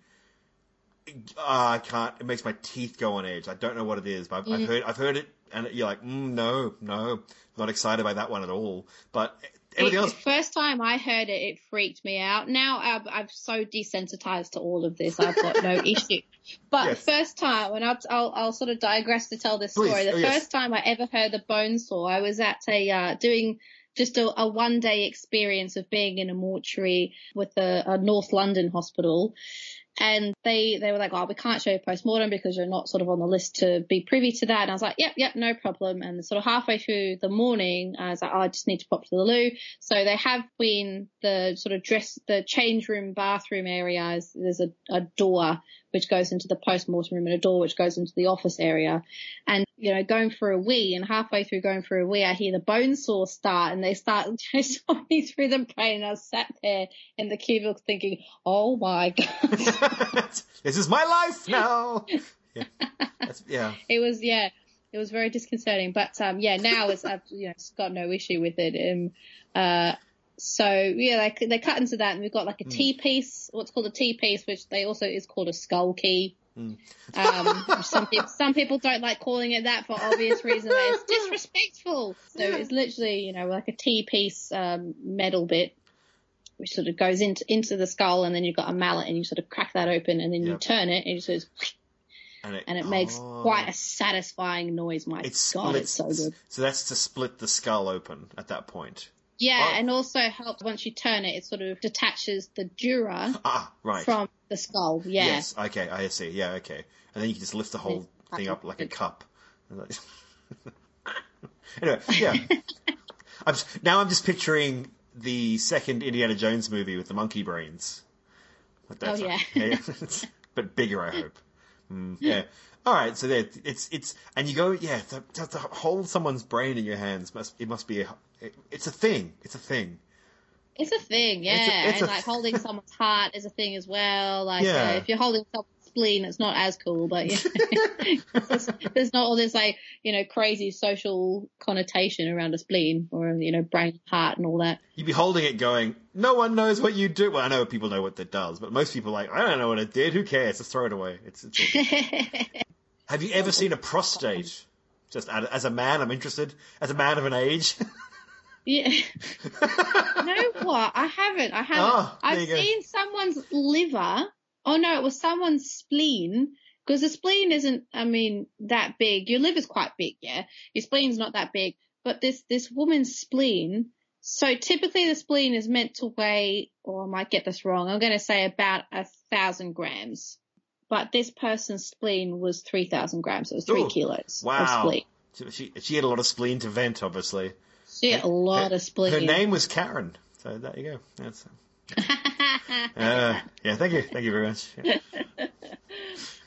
ah, I can't. It makes my teeth go on edge. I don't know what it is, but I've, Mm. I've heard I've heard it, and you're like, mm, no, no, not excited by that one at all. But everything It- else, The first time I heard it, it freaked me out. Now I'm, I'm so desensitized to all of this, I've got no issue. But Yes. first time, and I'll, I'll, I'll sort of digress to tell this Please. story. The Oh, yes. first time I ever heard the bone saw, I was at a uh, doing just a, a one day experience of being in a mortuary with a, a North London hospital. And they, they were like, oh, we can't show you postmortem because you're not sort of on the list to be privy to that. And I was like, yep, yep, no problem. And sort of halfway through the morning, I was like, oh, I just need to pop to the loo. So they have been the sort of dress, the change room, bathroom areas. There's a, a door which goes into the post-mortem room and a door which goes into the office area. And, you know, going for a wee and halfway through going for a wee, I hear the bone saw start and they start sawing me through the brain. And I sat there in the cubicle thinking, oh my God. this is my life now. Yeah, yeah. it was, yeah, it was very disconcerting. But, um, yeah, now it's, I've, you know, it's got no issue with it. Um, uh, so yeah, they they cut into that, and we've got like a T piece, what's called a T piece, which they also is called a skull key. Um, some people some people don't like calling it that for obvious reasons. It's disrespectful. So it's literally you know like a T piece um, metal bit. Which sort of goes into into the skull, and then you've got a mallet, and you sort of crack that open, and then you turn it, and it sort of, And it, and it makes oh. quite a satisfying noise. My It God, it's so good. So that's to split the skull open at that point. Yeah, Oh. and also helps once you turn it, it sort of detaches the dura Ah, right. from the skull. Yeah. Yes. Okay. I see. Yeah. Okay. And then you can just lift the whole thing up like a cup. Anyway, yeah. I'm just, now I'm just picturing the second Indiana Jones movie with the monkey brains. Like Oh, a- yeah. but bigger, I hope. Mm, yeah. All right. So there, it's it's and you go, yeah. To, to, to hold someone's brain in your hands must it must be a it, it's a thing. It's a thing. It's a thing, yeah. It's a- it's and like holding someone's heart is a thing as well. Like Yeah. uh, if you're holding someone's spleen, it's not as cool, but yeah. there's, not all this like, you know, crazy social connotation around a spleen or, you know, brain, heart and all that. You'd be holding it going, no one knows what you do. Well, I know people know what it does, but most people are like, I don't know what it did. Who cares? Just throw it away. It's, it's. Have you ever seen a prostate? Just as a man, I'm interested. As a man of an age. yeah. know what? I haven't. I haven't. Oh, I've seen someone's liver. Oh no, it was someone's spleen. Because the spleen isn't, I mean, that big. Your liver's quite big, yeah. Your spleen's not that big. But this, this woman's spleen, so typically the spleen is meant to weigh, or I might get this wrong, I'm going to say about a thousand grams. But this person's spleen was 3,000 grams. It was three Ooh, kilos of wow. spleen. She, she had a lot of spleen to vent, obviously. She had a lot her, of spleen. Her name was Karen. So there you go. That's, uh, yeah, thank you. Thank you very much. Yeah.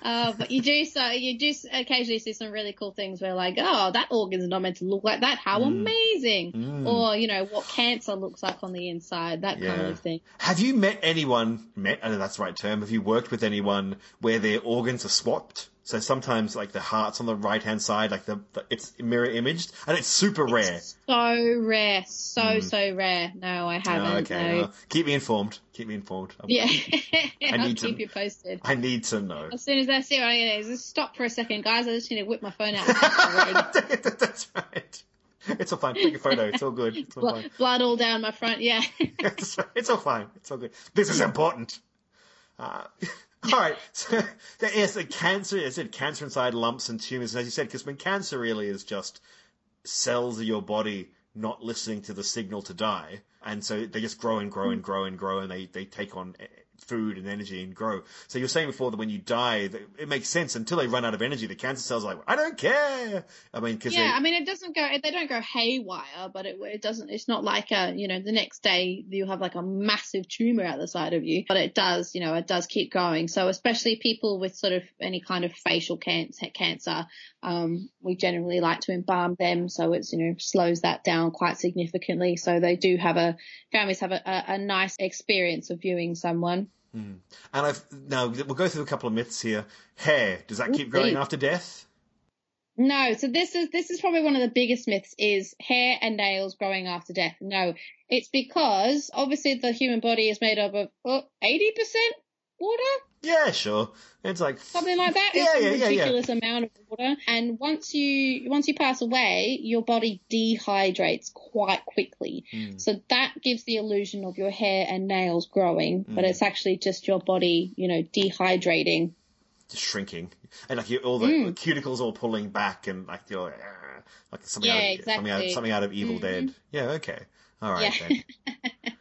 Uh, but you do so you do occasionally see some really cool things where like, oh, that organ's not meant to look like that. How amazing! Mm. Or you know what cancer looks like on the inside, that kind of thing. Have you met anyone, met, I know that's the right term, have you worked with anyone where their organs are swapped? So sometimes like the heart's on the right hand side, like the, the it's mirror imaged, and it's super rare. So rare, so so rare. No, I haven't. Hmm. Oh, okay, no. keep me informed. Keep me informed. I'll- Yeah, I I'll need keep to- you posted. I need to know. As soon as I see what I'm gonna just stop for a second, guys. I just need to whip my phone out. That's right. It's all fine. Take a photo. It's all good. It's all blood, fine. blood all down my front. Yeah. It's, it's all fine. It's all good. This is important. Uh, all right. So, yes, the cancer. I said cancer inside lumps and tumors. And as you said, because when cancer really is just cells of your body not listening to the signal to die, and so they just grow and grow and mm. grow and grow, and they they take on food and energy and grow. So you're saying before that when you die, it makes sense until they run out of energy. The cancer cells are like, I don't care. I mean, because yeah, I mean, it doesn't go, they don't go haywire, but it, it doesn't, it's not like a, you know, the next day you have like a massive tumor out the side of you, but it does, you know, it does keep going. So especially people with sort of any kind of facial cancer, cancer, um, we generally like to embalm them. So it's, you know, slows that down quite significantly. So they do have a, families have a, a, a nice experience of viewing someone. Mm. And I've now we'll go through a couple of myths here. Hair does that keep growing after death? No, so this is this is probably one of the biggest myths is hair and nails growing after death. No, it's because obviously the human body is made up of oh, 80% water. Yeah, sure. It's like something like that. Yeah, it's yeah, a yeah, ridiculous amount of water. And once you once you pass away, your body dehydrates quite quickly. Mm. So that gives the illusion of your hair and nails growing, but Mm. it's actually just your body, you know, dehydrating. just shrinking, and like you, all the Mm. cuticles all pulling back, and like you're like, something, Yeah, out of, something out exactly. something out of Evil Mhm. Dead. Yeah, okay, all right Yeah.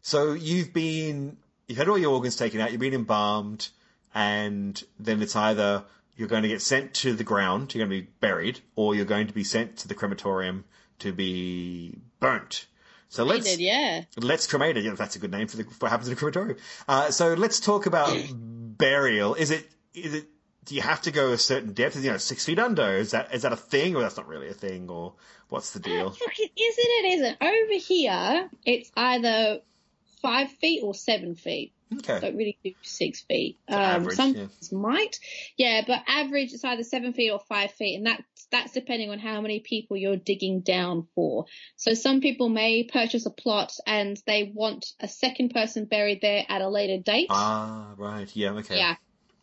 so you've been you've had all your organs taken out, you've been embalmed, and then it's either you're going to get sent to the ground, you're going to be buried, or you're going to be sent to the crematorium to be burnt. So They let's yeah. Let's cremate it. Yeah, that's a good name for the, for what happens in a crematorium. Uh, so let's talk about burial. Is it is it? Do you have to go a certain depth? You know, six feet under. Is that is that a thing, or that's not really a thing, or what's the deal? Look, it is and it isn't. Over here, it's either five feet or seven feet. Okay. Don't really do six feet. Um, average, some yeah. might, yeah, but average it's either seven feet or five feet, and that's that's depending on how many people you're digging down for. So some people may purchase a plot and they want a second person buried there at a later date. Ah, right. Yeah. Okay. Yeah.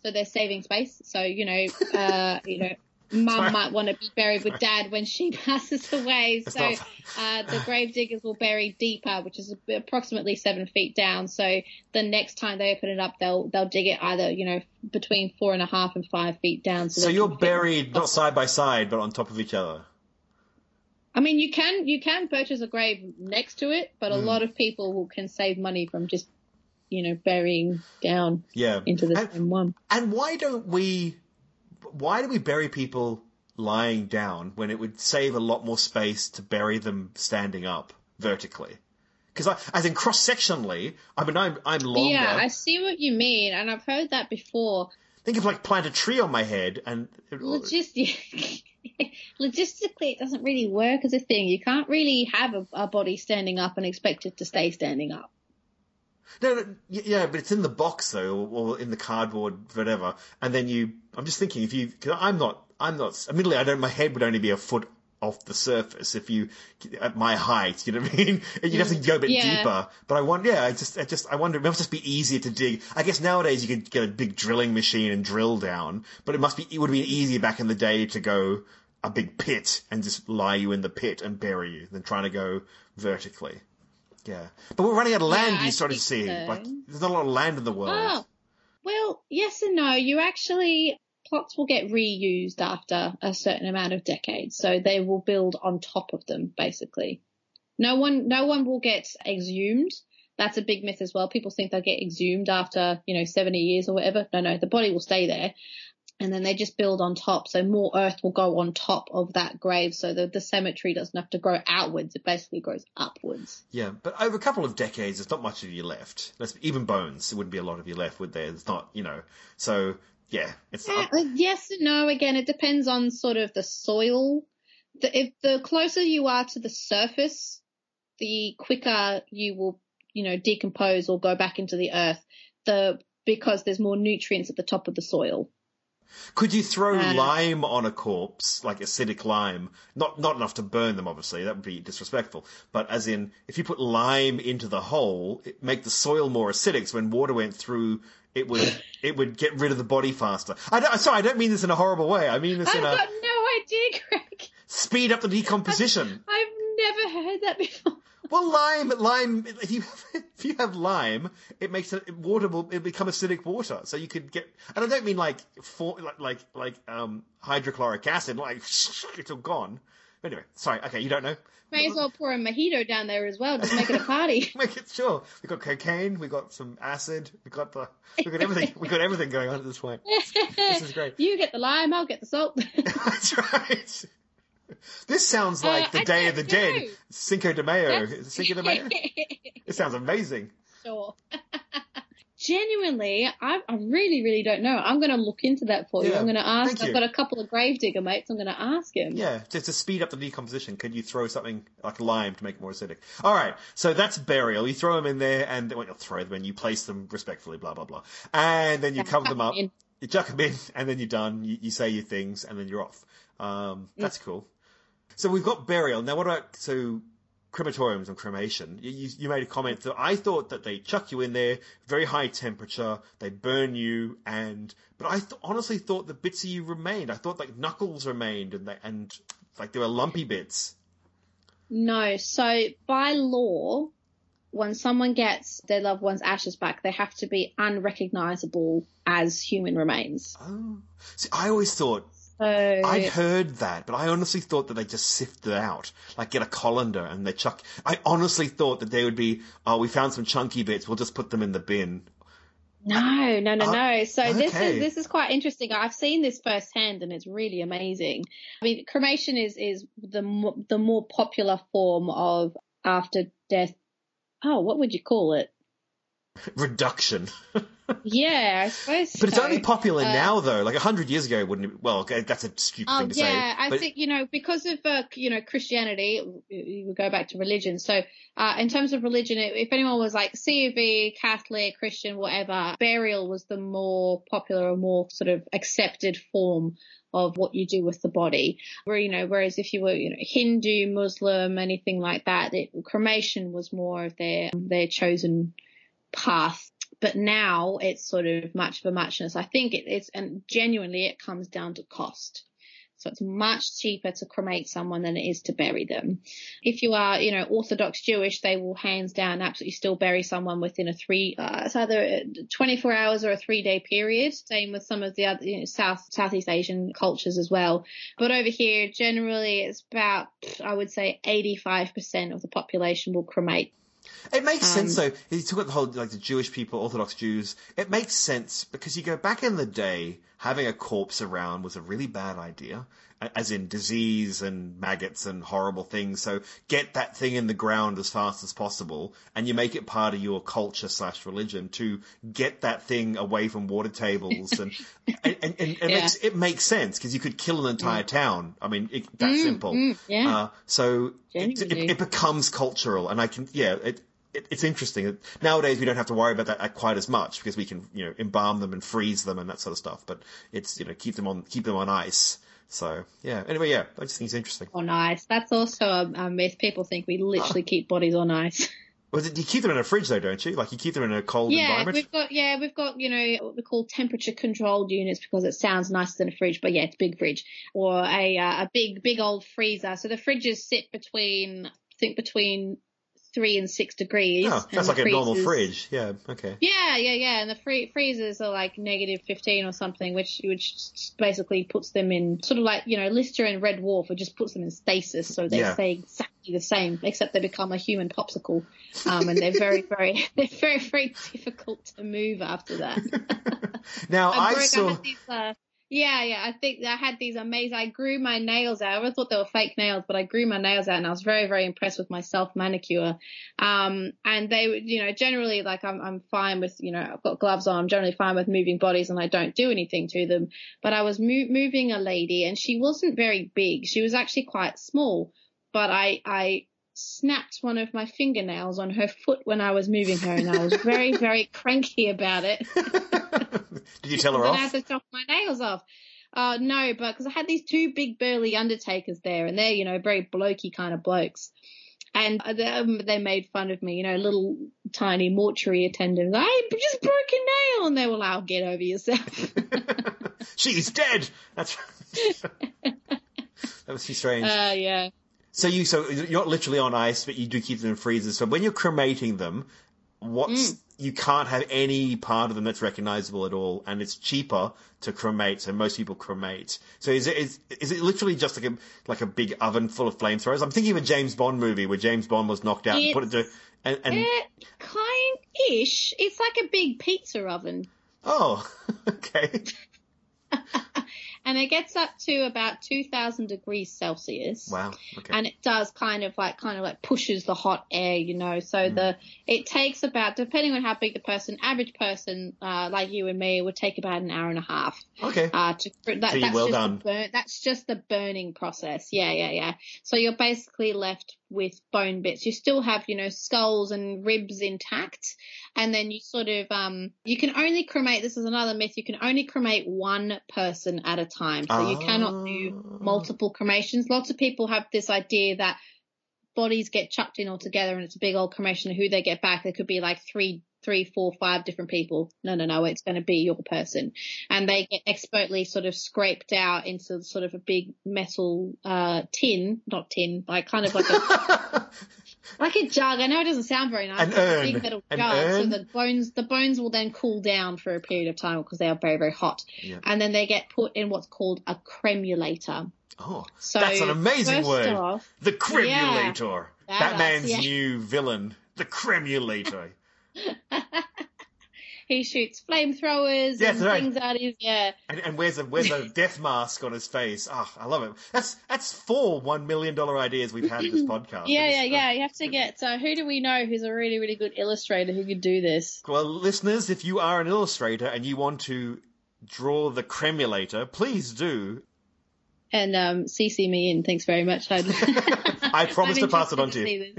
So they're saving space. So, you know, uh, you know. Mum might want to be buried with dad when she passes away. That's So, not- uh, the grave diggers will bury deeper, which is approximately seven feet down. So the next time they open it up, they'll, they'll dig it either, you know, between four and a half and five feet down. So, So you're buried not side by side, but on top of each other. I mean, you can, you can purchase a grave next to it, but a Hmm. lot of people will, can save money from just, you know, burying down Yeah. into the And- same one. And why don't we? Why do we bury people lying down when it would save a lot more space to bury them standing up vertically? Because as in cross sectionally, I mean, I'm I'm longer. Yeah, I see what you mean, and I've heard that before. Think of like plant a tree on my head and Logistic- logistically, it doesn't really work as a thing. You can't really have a, a body standing up and expect it to stay standing up. No, no, yeah, but it's in the box though, or, or in the cardboard, whatever. And then you, I'm just thinking if you, because I'm not, I'm not. Admittedly, I don't. My head would only be a foot off the surface if you at my height. You know what I mean? You'd have to go a bit Yeah. deeper. But I wonder. Yeah, I just, I just, I wonder. It must just be easier to dig. I guess nowadays you could get a big drilling machine and drill down. But it must be. It would be easier back in the day to go a big pit and just lie you in the pit and bury you than trying to go vertically. Yeah, but we're running out of land. I you started to think see so. like there's not a lot of land in the world. Oh, well, yes and no. You actually plots will get reused after a certain amount of decades, so they will build on top of them basically. No one, no one will get exhumed. That's a big myth as well. People think they'll get exhumed after, you know, 70 years or whatever. No, no, the body will stay there. And then they just build on top. So more earth will go on top of that grave. So the, the cemetery doesn't have to grow outwards. It basically grows upwards. Yeah, but over a couple of decades, there's not much of you left. Let's, even bones, there wouldn't be a lot of you left, would there? It's not, you know. So yeah, it's Yeah, up. uh, yes and no. Again, it depends on sort of the soil. The, if the closer you are to the surface, the quicker you will, you know, decompose or go back into the earth. The because there's more nutrients at the top of the soil. Could you throw lime on a corpse, like acidic lime? Not not enough to burn them, obviously. That would be disrespectful. But as in, if you put lime into the hole, it make the soil more acidic. So when water went through, it would it would get rid of the body faster. I don't, sorry, I don't mean this in a horrible way. I mean this I've in a got no idea, Greg. speed up the decomposition. I've never heard that before. Well, lime, lime. If you if you have lime, it makes it water will it become acidic water. So you could get, and I don't mean like for like like like um hydrochloric acid, like it's all gone. Anyway, sorry. Okay, you don't know. May as well pour a mojito down there as well. Just make it a party. Make it sure. We got cocaine. We got some acid. We got the. We got everything. we got everything going on at this point. This is great. You get the lime, I'll get the salt. That's right. This sounds like Uh, the I Day of the Dead. Cinco de Mayo. Cinco de Mayo. It sounds amazing. sure. Genuinely, I, I really, really don't know. I'm going to look into that for you. I'm going to ask. I've got a couple of gravedigger mates. I'm going to ask him. Yeah, just to speed up the decomposition, could you throw something like lime to make it more acidic? All right, so that's burial. You throw them in there, and well, you throw them in. You place them respectfully, blah blah blah, and then you cover them up. In. You chuck them in, and then you're done. You, you say your things, and then you're off. Um, that's cool. So we've got burial. Now, what about so crematoriums and cremation? You, you, you made a comment that I thought that they chuck you in there, very high temperature, they burn you, and but I th- honestly thought the bits of you remained. I thought like knuckles remained, and they, and like there were lumpy bits. No. So by law, when someone gets their loved one's ashes back, they have to be unrecognizable as human remains. Oh, see, I always thought So I'd heard that, but I honestly thought that they just sift it out, like get a colander and they chuck. I honestly thought that they would be, oh, we found some chunky bits, we'll just put them in the bin. No, no, no, Uh, no. So this is this is quite interesting. I've seen this firsthand, and it's really amazing. I mean, cremation is is the mo- the more popular form of after death. Oh, what would you call it? Reduction. Yeah, I suppose. But it's only popular Uh, now, though. Like a hundred years ago, wouldn't it? Well, okay, that's a stupid Oh thing to yeah, say. Yeah, I but think you know because of uh, you know Christianity, you go back to religion. So uh, in terms of religion, if anyone was like CUV, Catholic, Christian, whatever, burial was the more popular or more sort of accepted form of what you do with the body. Where you know, whereas if you were you know Hindu, Muslim, anything like that, it, cremation was more of their their chosen path. But now it's sort of much of a muchness. I think it, it's and genuinely it comes down to cost. So it's much cheaper to cremate someone than it is to bury them. If you are, you know, Orthodox Jewish, they will hands down absolutely still bury someone within a three, uh, it's either 24 hours or a three day period. Same with some of the other, you know, South, Southeast Asian cultures as well. But over here, generally it's about, I would say 85% of the population will cremate. It makes Um, sense though. You talk about the whole like the Jewish people, Orthodox Jews, it makes sense because you go back in the day, having a corpse around was a really bad idea, as in disease and maggots and horrible things. So get that thing in the ground as fast as possible, and you make it part of your culture slash religion to get that thing away from water tables, and and, and, and it Yeah. makes it makes sense because you could kill an entire town. I mean, it, that simple. mm, yeah. Uh, so it, it, it becomes cultural, and I can, yeah, it, it, it's interesting. Nowadays, we don't have to worry about that quite as much because we can, you know, embalm them and freeze them and that sort of stuff. But it's, you know, keep them on, keep them on ice. So yeah. Anyway, yeah, I just think it's interesting. On ice. That's also a, a myth. People think we literally ah. keep bodies on ice. Well, you keep them in a fridge though, don't you? Like you keep them in a cold Yeah, environment. we've got yeah, we've got you know what we call temperature controlled units because it sounds nicer than a fridge, but yeah, it's a big fridge or a uh, a big big old freezer. So the fridges sit between I think between three and six degrees. Oh, that's like a normal fridge. Yeah. Okay. Yeah, yeah, yeah, and the free- freezers are like negative fifteen or something, which which basically puts them in sort of like you know Lister and Red Dwarf, it just puts them in stasis, so they Yeah. stay exactly the same, except they become a human popsicle, um, and they're very very they're very very difficult to move after that. Now I, saw. These, uh, yeah, yeah. I think I had these amazing. I grew my nails out. I always thought they were fake nails, but I grew my nails out, and I was very, very impressed with my self manicure. Um, and they, you know, generally like I'm, I'm fine with, you know, I've got gloves on. I'm generally fine with moving bodies, and I don't do anything to them. But I was mo- moving a lady, and she wasn't very big. She was actually quite small, but I, I snapped one of my fingernails on her foot when I was moving her, and I was very, very cranky about it. Did you tell her off? I had to chop my nails off. Uh, no, but because I had these two big burly undertakers there, and they're you know very blokey kind of blokes, and uh, they, um, they made fun of me, you know, little tiny mortuary attendants. I just broke a nail, and they were like, "I'll get over yourself." She's dead. That's. that was strange. uh, yeah. So you so you're not literally on ice, but you do keep them in freezers. So when you're cremating them, what's you can't have any part of them that's recognizable at all, and it's cheaper to cremate, so most people cremate. So is it is, is it literally just like a like a big oven full of flamethrowers? I'm thinking of a James Bond movie where James Bond was knocked out and put it to and, and Eh, kind ish. It's like a big pizza oven. oh okay And it gets up to about 2000 degrees Celsius. wow okay and it does kind of like kind of like pushes the hot air, you know. So the it takes about depending on how big the person, average person uh, like you and me, would take about an hour and a half. okay Uh, to that, So that's well just done. The burn, that's just the burning process. Yeah, yeah, yeah. So you're basically left with bone bits. You still have you know skulls and ribs intact, and then you sort of um you can only cremate. This is another myth. You can only cremate one person at a time. So you cannot do Ah. multiple cremations. Lots of people have this idea that bodies get chucked in all together and it's a big old cremation who they get back. There could be like three, three, four, five different people. No, no, no, it's going to be your person. And they get expertly sort of scraped out into sort of a big metal, uh, tin, not tin, like kind of like a, like a jug. I know it doesn't sound very nice. An but it's a urn. big metal An jug. urn? So the bones, the bones will then cool down for a period of time because they are very, very hot. Yeah. And then they get put in what's called a cremulator. oh So that's an amazing word off- the cremulator Batman's yeah. new villain the cremulator he shoots flamethrowers Yeah, and right. things at his yeah. And, and wears a wears a death mask on his face. Ah, I love it. That's that's four one million dollar ideas we've had in this podcast. Yeah, yeah, yeah. You have to get. So, who do we know who's a really, really good illustrator who could do this? Well, listeners, if you are an illustrator and you want to draw the cremulator, please do. And um, CC me in. Thanks very much. I'd- promise to pass it on to you.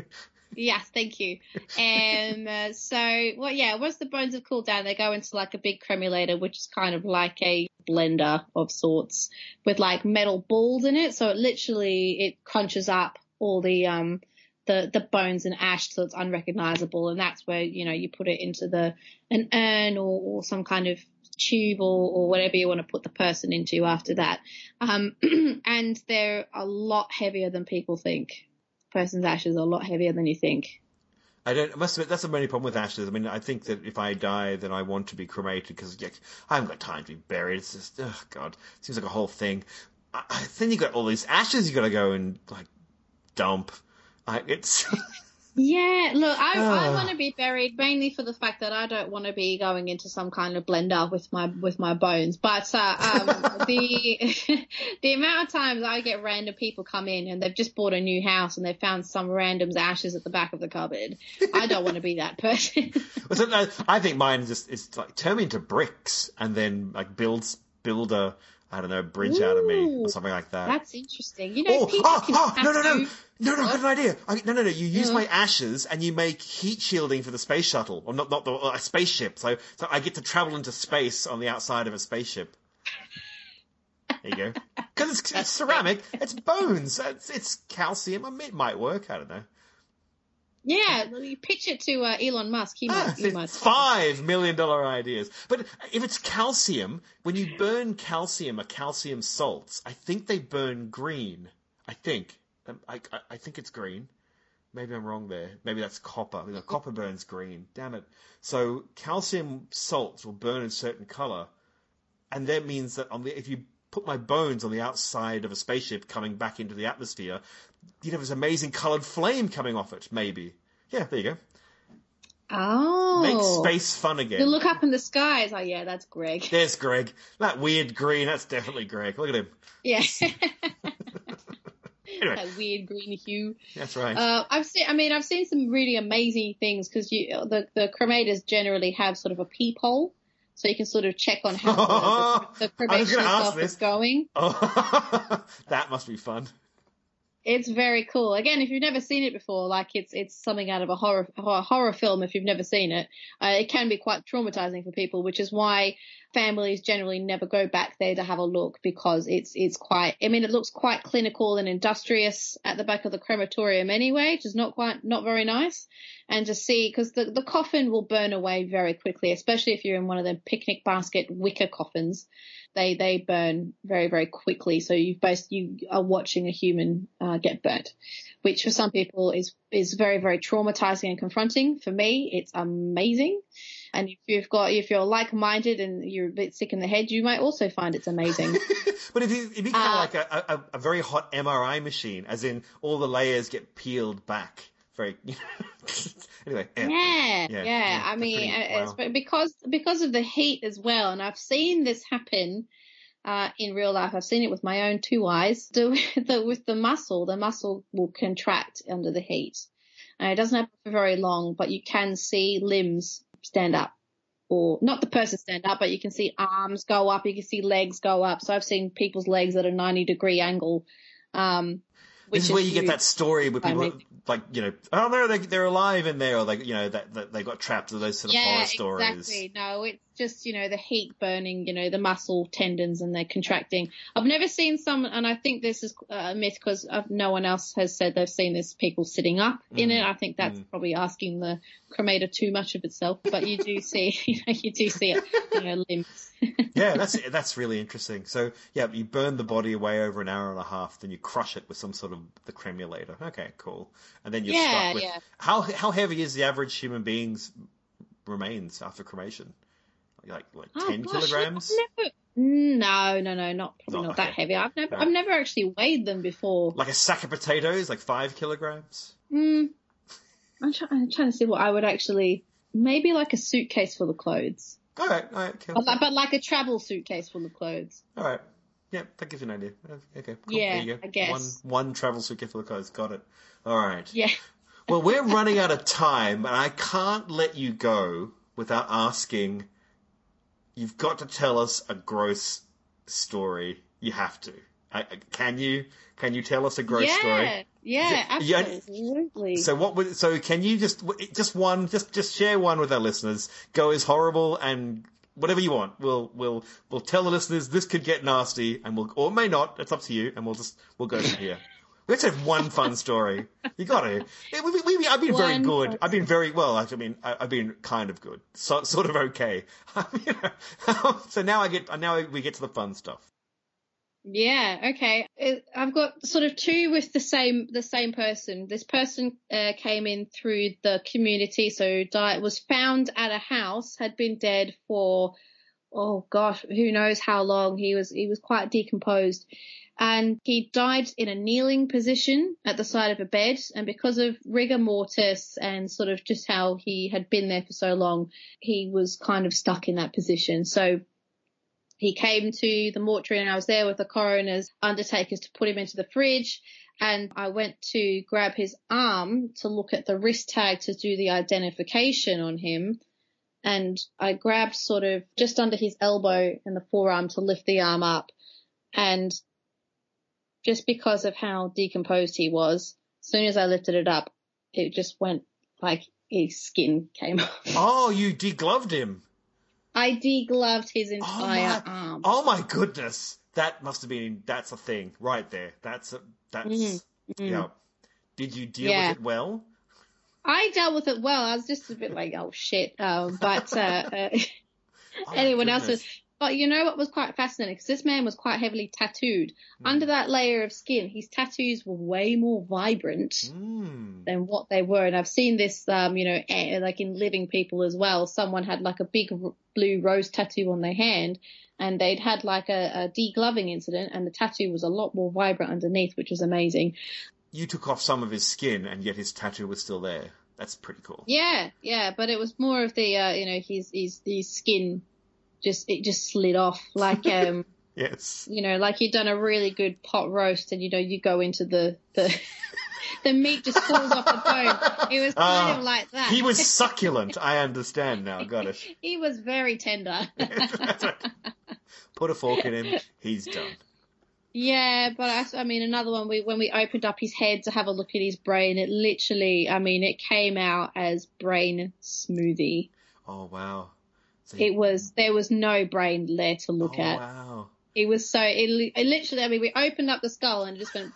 Yes, thank you. Um, so, well, yeah, once the bones have cooled down, they go into like a big cremulator, which is kind of like a blender of sorts with like metal balls in it. So it literally it crunches up all the um the the bones and ash so it's unrecognizable, and that's where you know you put it into the an urn or, or some kind of tube or, or whatever you want to put the person into after that. Um, and they're a lot heavier than people think. Person's ashes are a lot heavier than you think. I don't. I must admit, that's the only problem with ashes. I mean, I think that if I die, then I want to be cremated because yeah, I haven't got time to be buried. It's just, oh god, it seems like a whole thing. I, I, then you got all these ashes you got to go and like dump. I, it's Yeah, look, I, I Ah. want to be buried mainly for the fact that I don't want to be going into some kind of blender with my with my bones. But uh, um, the the amount of times I get random people come in and they've just bought a new house and they've found some random's ashes at the back of the cupboard, I don't want to be that person. Well, so, no, I think mine just is like turn me into bricks and then like build build a I don't know bridge out of me or something like that. That's interesting. You know, Oh, people oh, can oh, no, no, no, tattoo- no, no, I got an idea. I, no, no, no, you use Yeah. my ashes and you make heat shielding for the space shuttle, or not, not the, uh, a spaceship. So, so I get to travel into space on the outside of a spaceship. There you go. Because it's, it's ceramic, it's bones, it's, it's calcium. I mean, it might work. I don't know. Yeah, you pitch it to uh, Elon Musk. He Ah, might. He might. five million dollar ideas. But if it's calcium, when you burn calcium or calcium salts, I think they burn green. I think. Um, I, I, I think it's green. Maybe I'm wrong there. Maybe that's copper. You know, copper burns green. Damn it. So calcium salts will burn a certain color, and that means that on the if you put my bones on the outside of a spaceship coming back into the atmosphere, you'd have this amazing colored flame coming off it. Maybe. Yeah, there you go. Oh. Make space fun again. You look up in the sky. It's like, yeah, that's Greg. There's Greg. That weird green, that's definitely Greg. Look at him. Yeah. Anyway, that weird green hue. that's right. Uh, I've seen. I mean, I've seen some really amazing things because you the the cremators generally have sort of a peephole, so you can sort of check on how the, the cremation itself is going. oh, that must be fun. It's very cool. Again, if you've never seen it before, like it's it's something out of a horror horror film. If you've never seen it, uh, it can be quite traumatizing for people, which is why families generally never go back there to have a look because it's it's quite. I mean, it looks quite clinical and industrious at the back of the crematorium anyway, which is not quite not very nice. And to see because the the coffin will burn away very quickly, especially if you're in one of the picnic basket wicker coffins they they burn very very quickly. So you've both you are watching a human uh, get burnt, which for some people is is very, very traumatizing and confronting. For me, it's amazing. And if you've got, if you're like-minded and you're a bit sick in the head, you might also find it's amazing. but if you, if you kind of Uh, like a, a, a very hot MRI machine, as in all the layers get peeled back. Very, anyway. Yeah, Yeah, yeah. yeah, I mean, pretty- uh, it's wow. because because of the heat as well, and I've seen this happen uh, in real life. I've seen it with my own two eyes. The, the, with the muscle, the muscle will contract under the heat, and it doesn't happen for very long. But you can see limbs stand up, or not the person stand up, but you can see arms go up. You can see legs go up. So I've seen people's legs at a ninety degree angle. Um, which This is where you get that story I people mean- like you know oh no they they're alive in there or like you know that, that they got trapped or those sort of horror stories. Exactly. No, it's just, you know, the heat burning, you know, the muscle tendons and they're contracting. I've never seen some, and I think this is a myth because no one else has said they've seen this people sitting up in Mm. it. I think that's Mm. probably asking the cremator too much of itself, but you do see, you know, you do see it, you know, limbs. yeah, that's that's really interesting. So yeah, you burn the body away over an hour and a half, then you crush it with some sort of the cremulator. Okay, cool. And then you're Yeah, stuck with yeah. how how heavy is the average human being's remains after cremation? Like like Oh, ten gosh, kilograms? Never- No, no, no, not probably Not- not that heavy. I've never, Right. I've never actually weighed them before. Like a sack of potatoes, like five kilograms? Mm, I'm, try- I'm trying to see what I would actually, maybe like a suitcase full of clothes. All right, all right, cool. But like, but like a travel suitcase full of clothes. all right. Yeah, that gives you an idea. Okay, cool. Yeah, there you go. I guess. One one travel suitcase full of clothes. Got it. All right. Yeah. Well, we're running out of time, and I can't let you go without asking. You've got to tell us a gross story. You have to. I, I- can you? Can you tell us a gross yeah, story? yeah, Yeah, absolutely. So what? Would, so can you just just one? Just just share one with our listeners. Go as horrible and whatever you want. We'll we'll we'll tell the listeners this could get nasty, and we'll or may not. It's up to you, and we'll just we'll go from here. Let's have one fun story. You got to. We, we, we, I've been very good. fun I've been very well. I mean, I, I've been kind of good. So, sort of okay. You know, so now I get. Now we get to the fun stuff. yeah, okay. I've got sort of two with the same the same person. This person uh, came in through the community, so died was found at a house, had been dead for oh gosh, who knows how long. He was he was quite decomposed. And he died in a kneeling position at the side of a bed. And because of rigor mortis and sort of just how he had been there for so long, he was kind of stuck in that position. So he came to the mortuary and I was there with the coroner's undertakers to put him into the fridge. And I went to grab his arm to look at the wrist tag to do the identification on him. And I grabbed sort of just under his elbow and the forearm to lift the arm up. And just because of how decomposed he was, as soon as I lifted it up, it just went like his skin came off. Oh, you degloved him. I degloved his entire my- arm. Oh my goodness, that must have been that's a thing right there. That's a that's Mhm, mhm. yeah. Did you deal Yeah. with it well? I dealt with it well. I was just a bit like, oh shit. Um, but uh, uh, Oh anyone else was. But you know what was quite fascinating? Because this man was quite heavily tattooed. Hmm. Under that layer of skin, his tattoos were way more vibrant Mm. than what they were. And I've seen this, um, you know, like in living people as well. Someone had like a big r- blue rose tattoo on their hand and they'd had like a, a degloving incident and the tattoo was a lot more vibrant underneath, which was amazing. You took off some of his skin, and yet his tattoo was still there. That's pretty cool. Yeah, yeah, but it was more of the, uh, you know, his, his, his skin just, it just slid off like, um, Yes. you know, like you'd done a really good pot roast and, you know, you go into the, the, the meat just falls off the bone. It was kind Ah, of like that. He was succulent. I understand now. Got it. He was very tender. Put a fork in him. He's done. Yeah, but I, I mean, another one, we, when we opened up his head to have a look at his brain, it literally, I mean, it came out as brain smoothie. Oh wow. So It was, there was no brain there to look oh, at. Wow. It was so, it, it literally, I mean, we opened up the skull and it just went,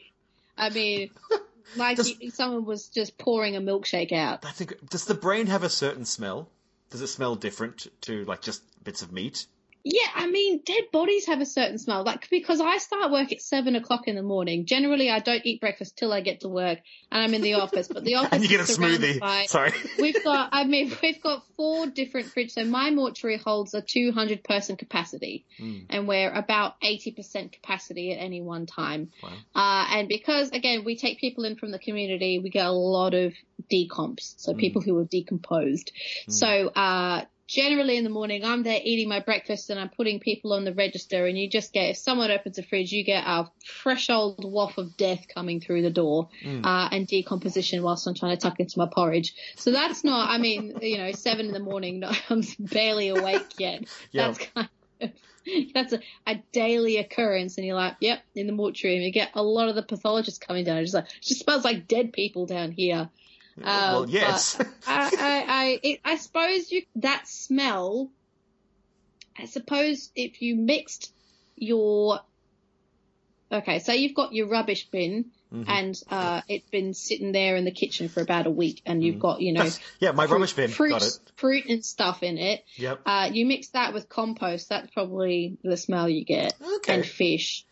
I mean, like Does- someone was just pouring a milkshake out. That's a, does the brain have a certain smell? Does it smell different to like just bits of meat? Yeah, I mean, dead bodies have a certain smell. Like, because I start work at seven o'clock in the morning. Generally, I don't eat breakfast till I get to work and I'm in the office, but the office and you get a smoothie. by, Sorry. we've got, I mean, we've got four different fridges. So my mortuary holds a 200 person capacity Mm. and we're about 80% capacity at any one time. Wow. Uh, and because again, we take people in from the community, we get a lot of decomps. So Mm. people who are decomposed. So, uh, generally in the morning, I'm there eating my breakfast and I'm putting people on the register and you just get, if someone opens a fridge, you get a fresh old waft of death coming through the door, uh, and decomposition whilst I'm trying to tuck into my porridge. So that's not, I mean, you know, seven in the morning, no, I'm barely awake yet. Yeah. That's kind of, that's a, a daily occurrence and you're like, yep, in the mortuary and you get a lot of the pathologists coming down. It's just like, it just smells like dead people down here. Well, Um, yes. I, I, I, I suppose you, that smell, I suppose if you mixed your, okay, so you've got your rubbish bin Mhm. and, uh, it's been sitting there in the kitchen for about a week and you've got, you know, That's- yeah, my fruit- rubbish bin. fruit, Got it. fruit and stuff in it. Yep. Uh, you mix that with compost, that's probably the smell you get. Okay. And fish.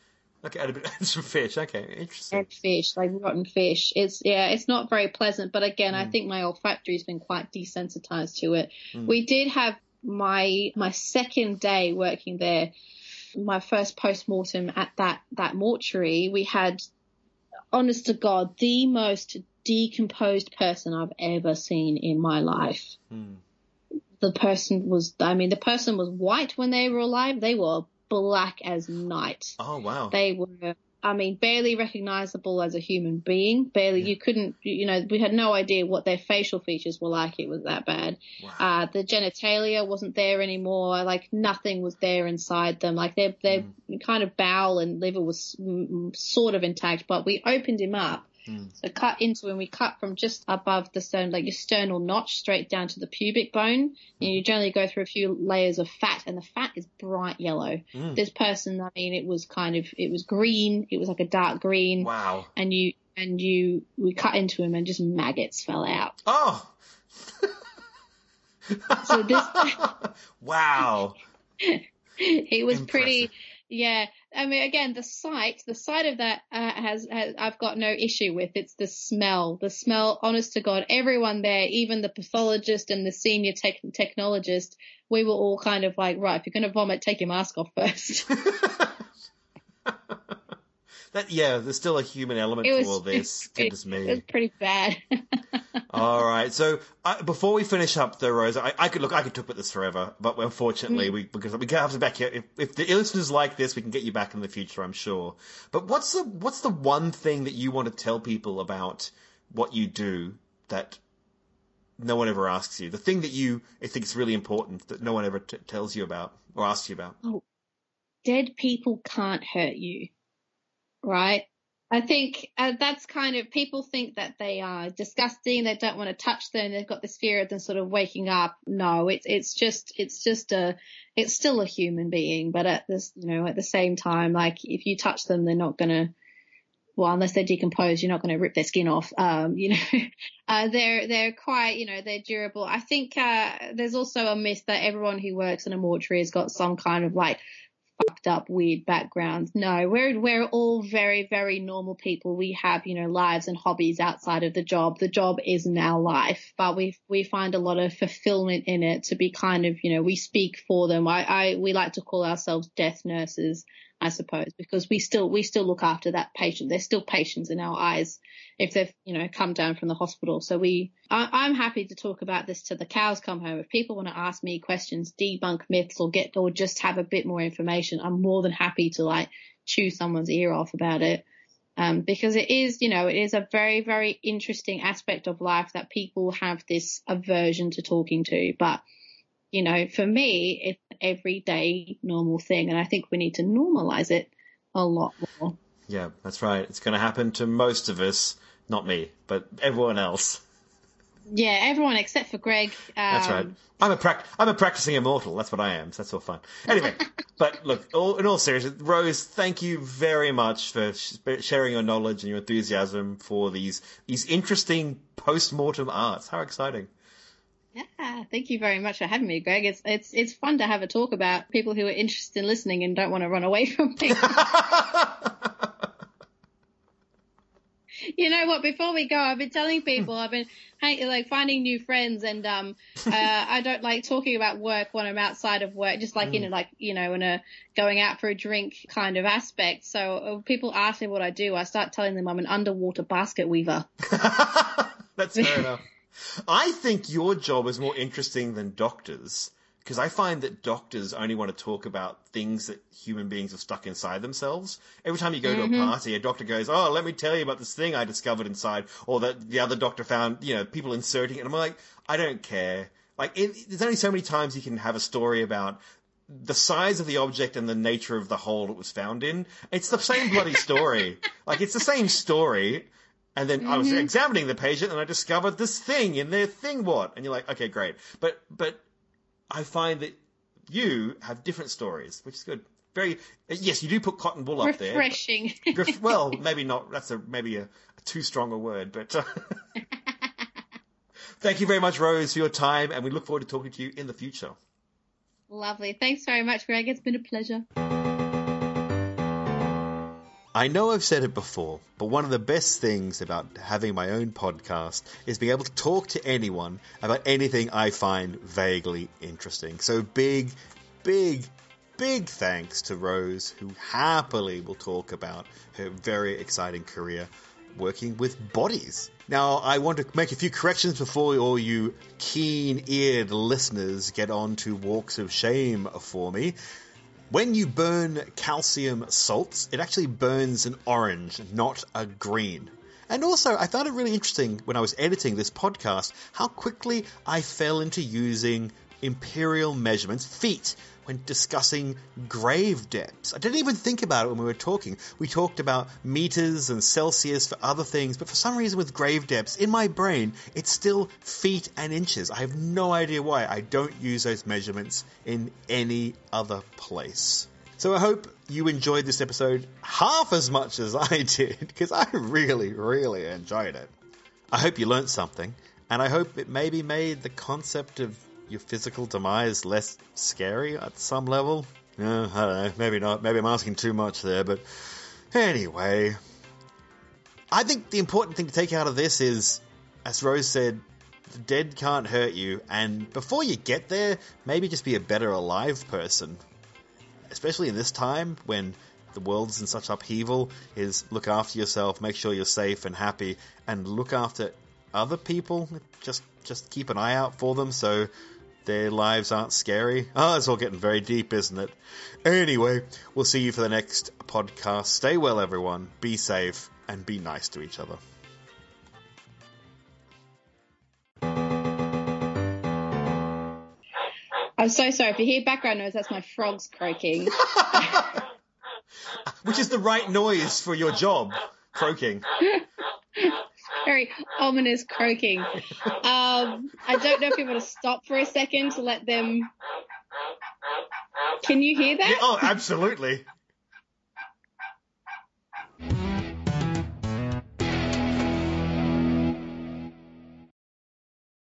Okay, add a bit some fish. Okay, interesting. And fish, like rotten fish. It's yeah, it's not very pleasant. But again, I Mm. think my olfactory's been quite desensitized to it. Mm. We did have my my second day working there, my first post mortem at that that mortuary. We had, honest to God, the most decomposed person I've ever seen in my life. Mm. The person was, I mean, the person was white when they were alive. They were black as night. Oh wow. They were, I mean, barely recognizable as a human being. Barely, Yeah. you couldn't, you know, we had no idea what their facial features were like. It was that bad. wow. Uh, the genitalia wasn't there anymore. Like nothing was there inside them. Like their, their kind of bowel and liver was mm, mm, sort of intact, but we opened him up. Mm. So cut into him, we cut from just above the sternum, like your sternal notch, straight down to the pubic bone. And you generally go through a few layers of fat, and the fat is bright yellow Mm. this person, I mean, it was kind of, it was green. It was like a dark green. Wow. And you, and you, we cut into him and just maggots fell out. Oh. So this- wow. It was pretty, Impressive. Yeah. I mean, again, the sight, the sight of that uh, has, has, I've got no issue with. It's the smell, the smell, honest to God, everyone there, even the pathologist and the senior tech, technologist, we were all kind of like, right, if you're going to vomit, take your mask off first. that yeah, there's still a human element to all this. it- Goodness me. was pretty bad. All right. So uh, before we finish up, though, Rose, I, I could look. I could talk about this forever, but unfortunately, we because we can't have to back you. If, if the listeners like this, we can get you back in the future, I'm sure. But what's the what's the one thing that you want to tell people about what you do that no one ever asks you? The thing that you I think is really important that no one ever t- tells you about or asks you about. dead people can't hurt you, right? I think uh, that's kind of people think that they are disgusting. They don't want to touch them. They've got this fear of them sort of waking up. No, it's it's just it's just a it's still a human being, but at this you know at the same time, like if you touch them, they're not gonna. Well, unless they're decomposed, you're not going to rip their skin off. Um, you know, uh, they're they're quite, you know, they're durable. I think uh, there's also a myth that everyone who works in a mortuary has got some kind of like fucked up weird backgrounds. No, we're we're all very very normal people. We have you know lives and hobbies outside of the job. The job isn't our life, but we we find a lot of fulfillment in it to be kind of you know we speak for them. I, I we like to call ourselves death nurses. I suppose, because we still we still look after that patient. They're still patients in our eyes if they've you know come down from the hospital. So we, I, I'm happy to talk about this till the cows come home. If people want to ask me questions, debunk myths, or get or just have a bit more information, I'm more than happy to like chew someone's ear off about it. Um, because it is, you know, it is a very, very interesting aspect of life that people have this aversion to talking to. But you know, for me, an everyday normal thing. And I think we need to normalize it a lot more. Yeah, that's right. It's going to happen to most of us, not me, but everyone else. Yeah, everyone except for Greg. Um, That's right. I'm a prac- I'm a practicing immortal. That's what I am. So that's all fun. Anyway, but look, all, in all seriousness, Rose, thank you very much for sh- sharing your knowledge and your enthusiasm for these these interesting post mortem arts. How exciting! Yeah, Thank you very much for having me, Greg. It's it's it's fun to have a talk about people who are interested in listening and don't want to run away from me. you know what? Before we go, I've been telling people I've been like finding new friends, and um, uh, I don't like talking about work when I'm outside of work, just like mm. in a, like you know in a going out for a drink kind of aspect. So uh, people ask me what I do, I start telling them I'm an underwater basket weaver. That's fair enough. I think your job is more interesting than doctors because I find that doctors only want to talk about things that human beings have stuck inside themselves. Every time you go mm-hmm. to a mm-hmm. party, a doctor goes, "Oh, let me tell you about this thing I discovered inside," or that the other doctor found, you know, people inserting it. And I'm like, I don't care. Like, it, there's only so many times you can have a story about the size of the object and the nature of the hole it was found in. It's the same bloody story. like, it's the same story. And then mm-hmm. I was mm-hmm. examining the patient and I discovered this thing in their thing what? And you're like, okay, great. But, but I find that you have different stories, which is good. Very yes, you do put cotton wool up there. Refreshing. well, maybe not. That's a maybe a, a too strong a word, but. Uh, thank you very much, Rose, for your time, and we look forward to talking to you in the future. Lovely. Thanks very much, Greg. It's been a pleasure. I know I've said it before, but one of the best things about having my own podcast is being able to talk to anyone about anything I find vaguely interesting. So big, big, big thanks to Rose, who happily will talk about her very exciting career working with bodies. Now, I want to make a few corrections before all you keen eared listeners get on to walks of shame for me. When you burn calcium salts, it actually burns an orange, not a green. And also, I found it really interesting when I was editing this podcast how quickly I fell into using imperial measurements, feet, when discussing grave depths. I didn't even think about it when we were talking. We talked about meters and Celsius for other things, but for some reason with grave depths, in my brain, it's still feet and inches. I have no idea why I don't use those measurements in any other place. So I hope you enjoyed this episode half as much as I did, because I really, really enjoyed it. I hope you learned something, and I hope it maybe made the concept of your physical demise less scary at some level? Uh, I don't know. Maybe not. Maybe I'm asking too much there. But anyway, I think the important thing to take out of this is, as Rose said, the dead can't hurt you. And before you get there, maybe just be a better alive person. Especially in this time when the world's in such upheaval, is look after yourself, make sure you're safe and happy, and look after other people. Just just keep an eye out for them so their lives aren't scary. Oh, it's all getting very deep, isn't it? Anyway, we'll see you for the next podcast. Stay well, everyone. Be safe and be nice to each other. I'm so sorry. If you hear background noise, that's my frogs croaking. Which is the right noise for your job, croaking. very ominous croaking. Um, I don't know if you want to stop for a second to let them. Can you hear that? Yeah, oh, absolutely.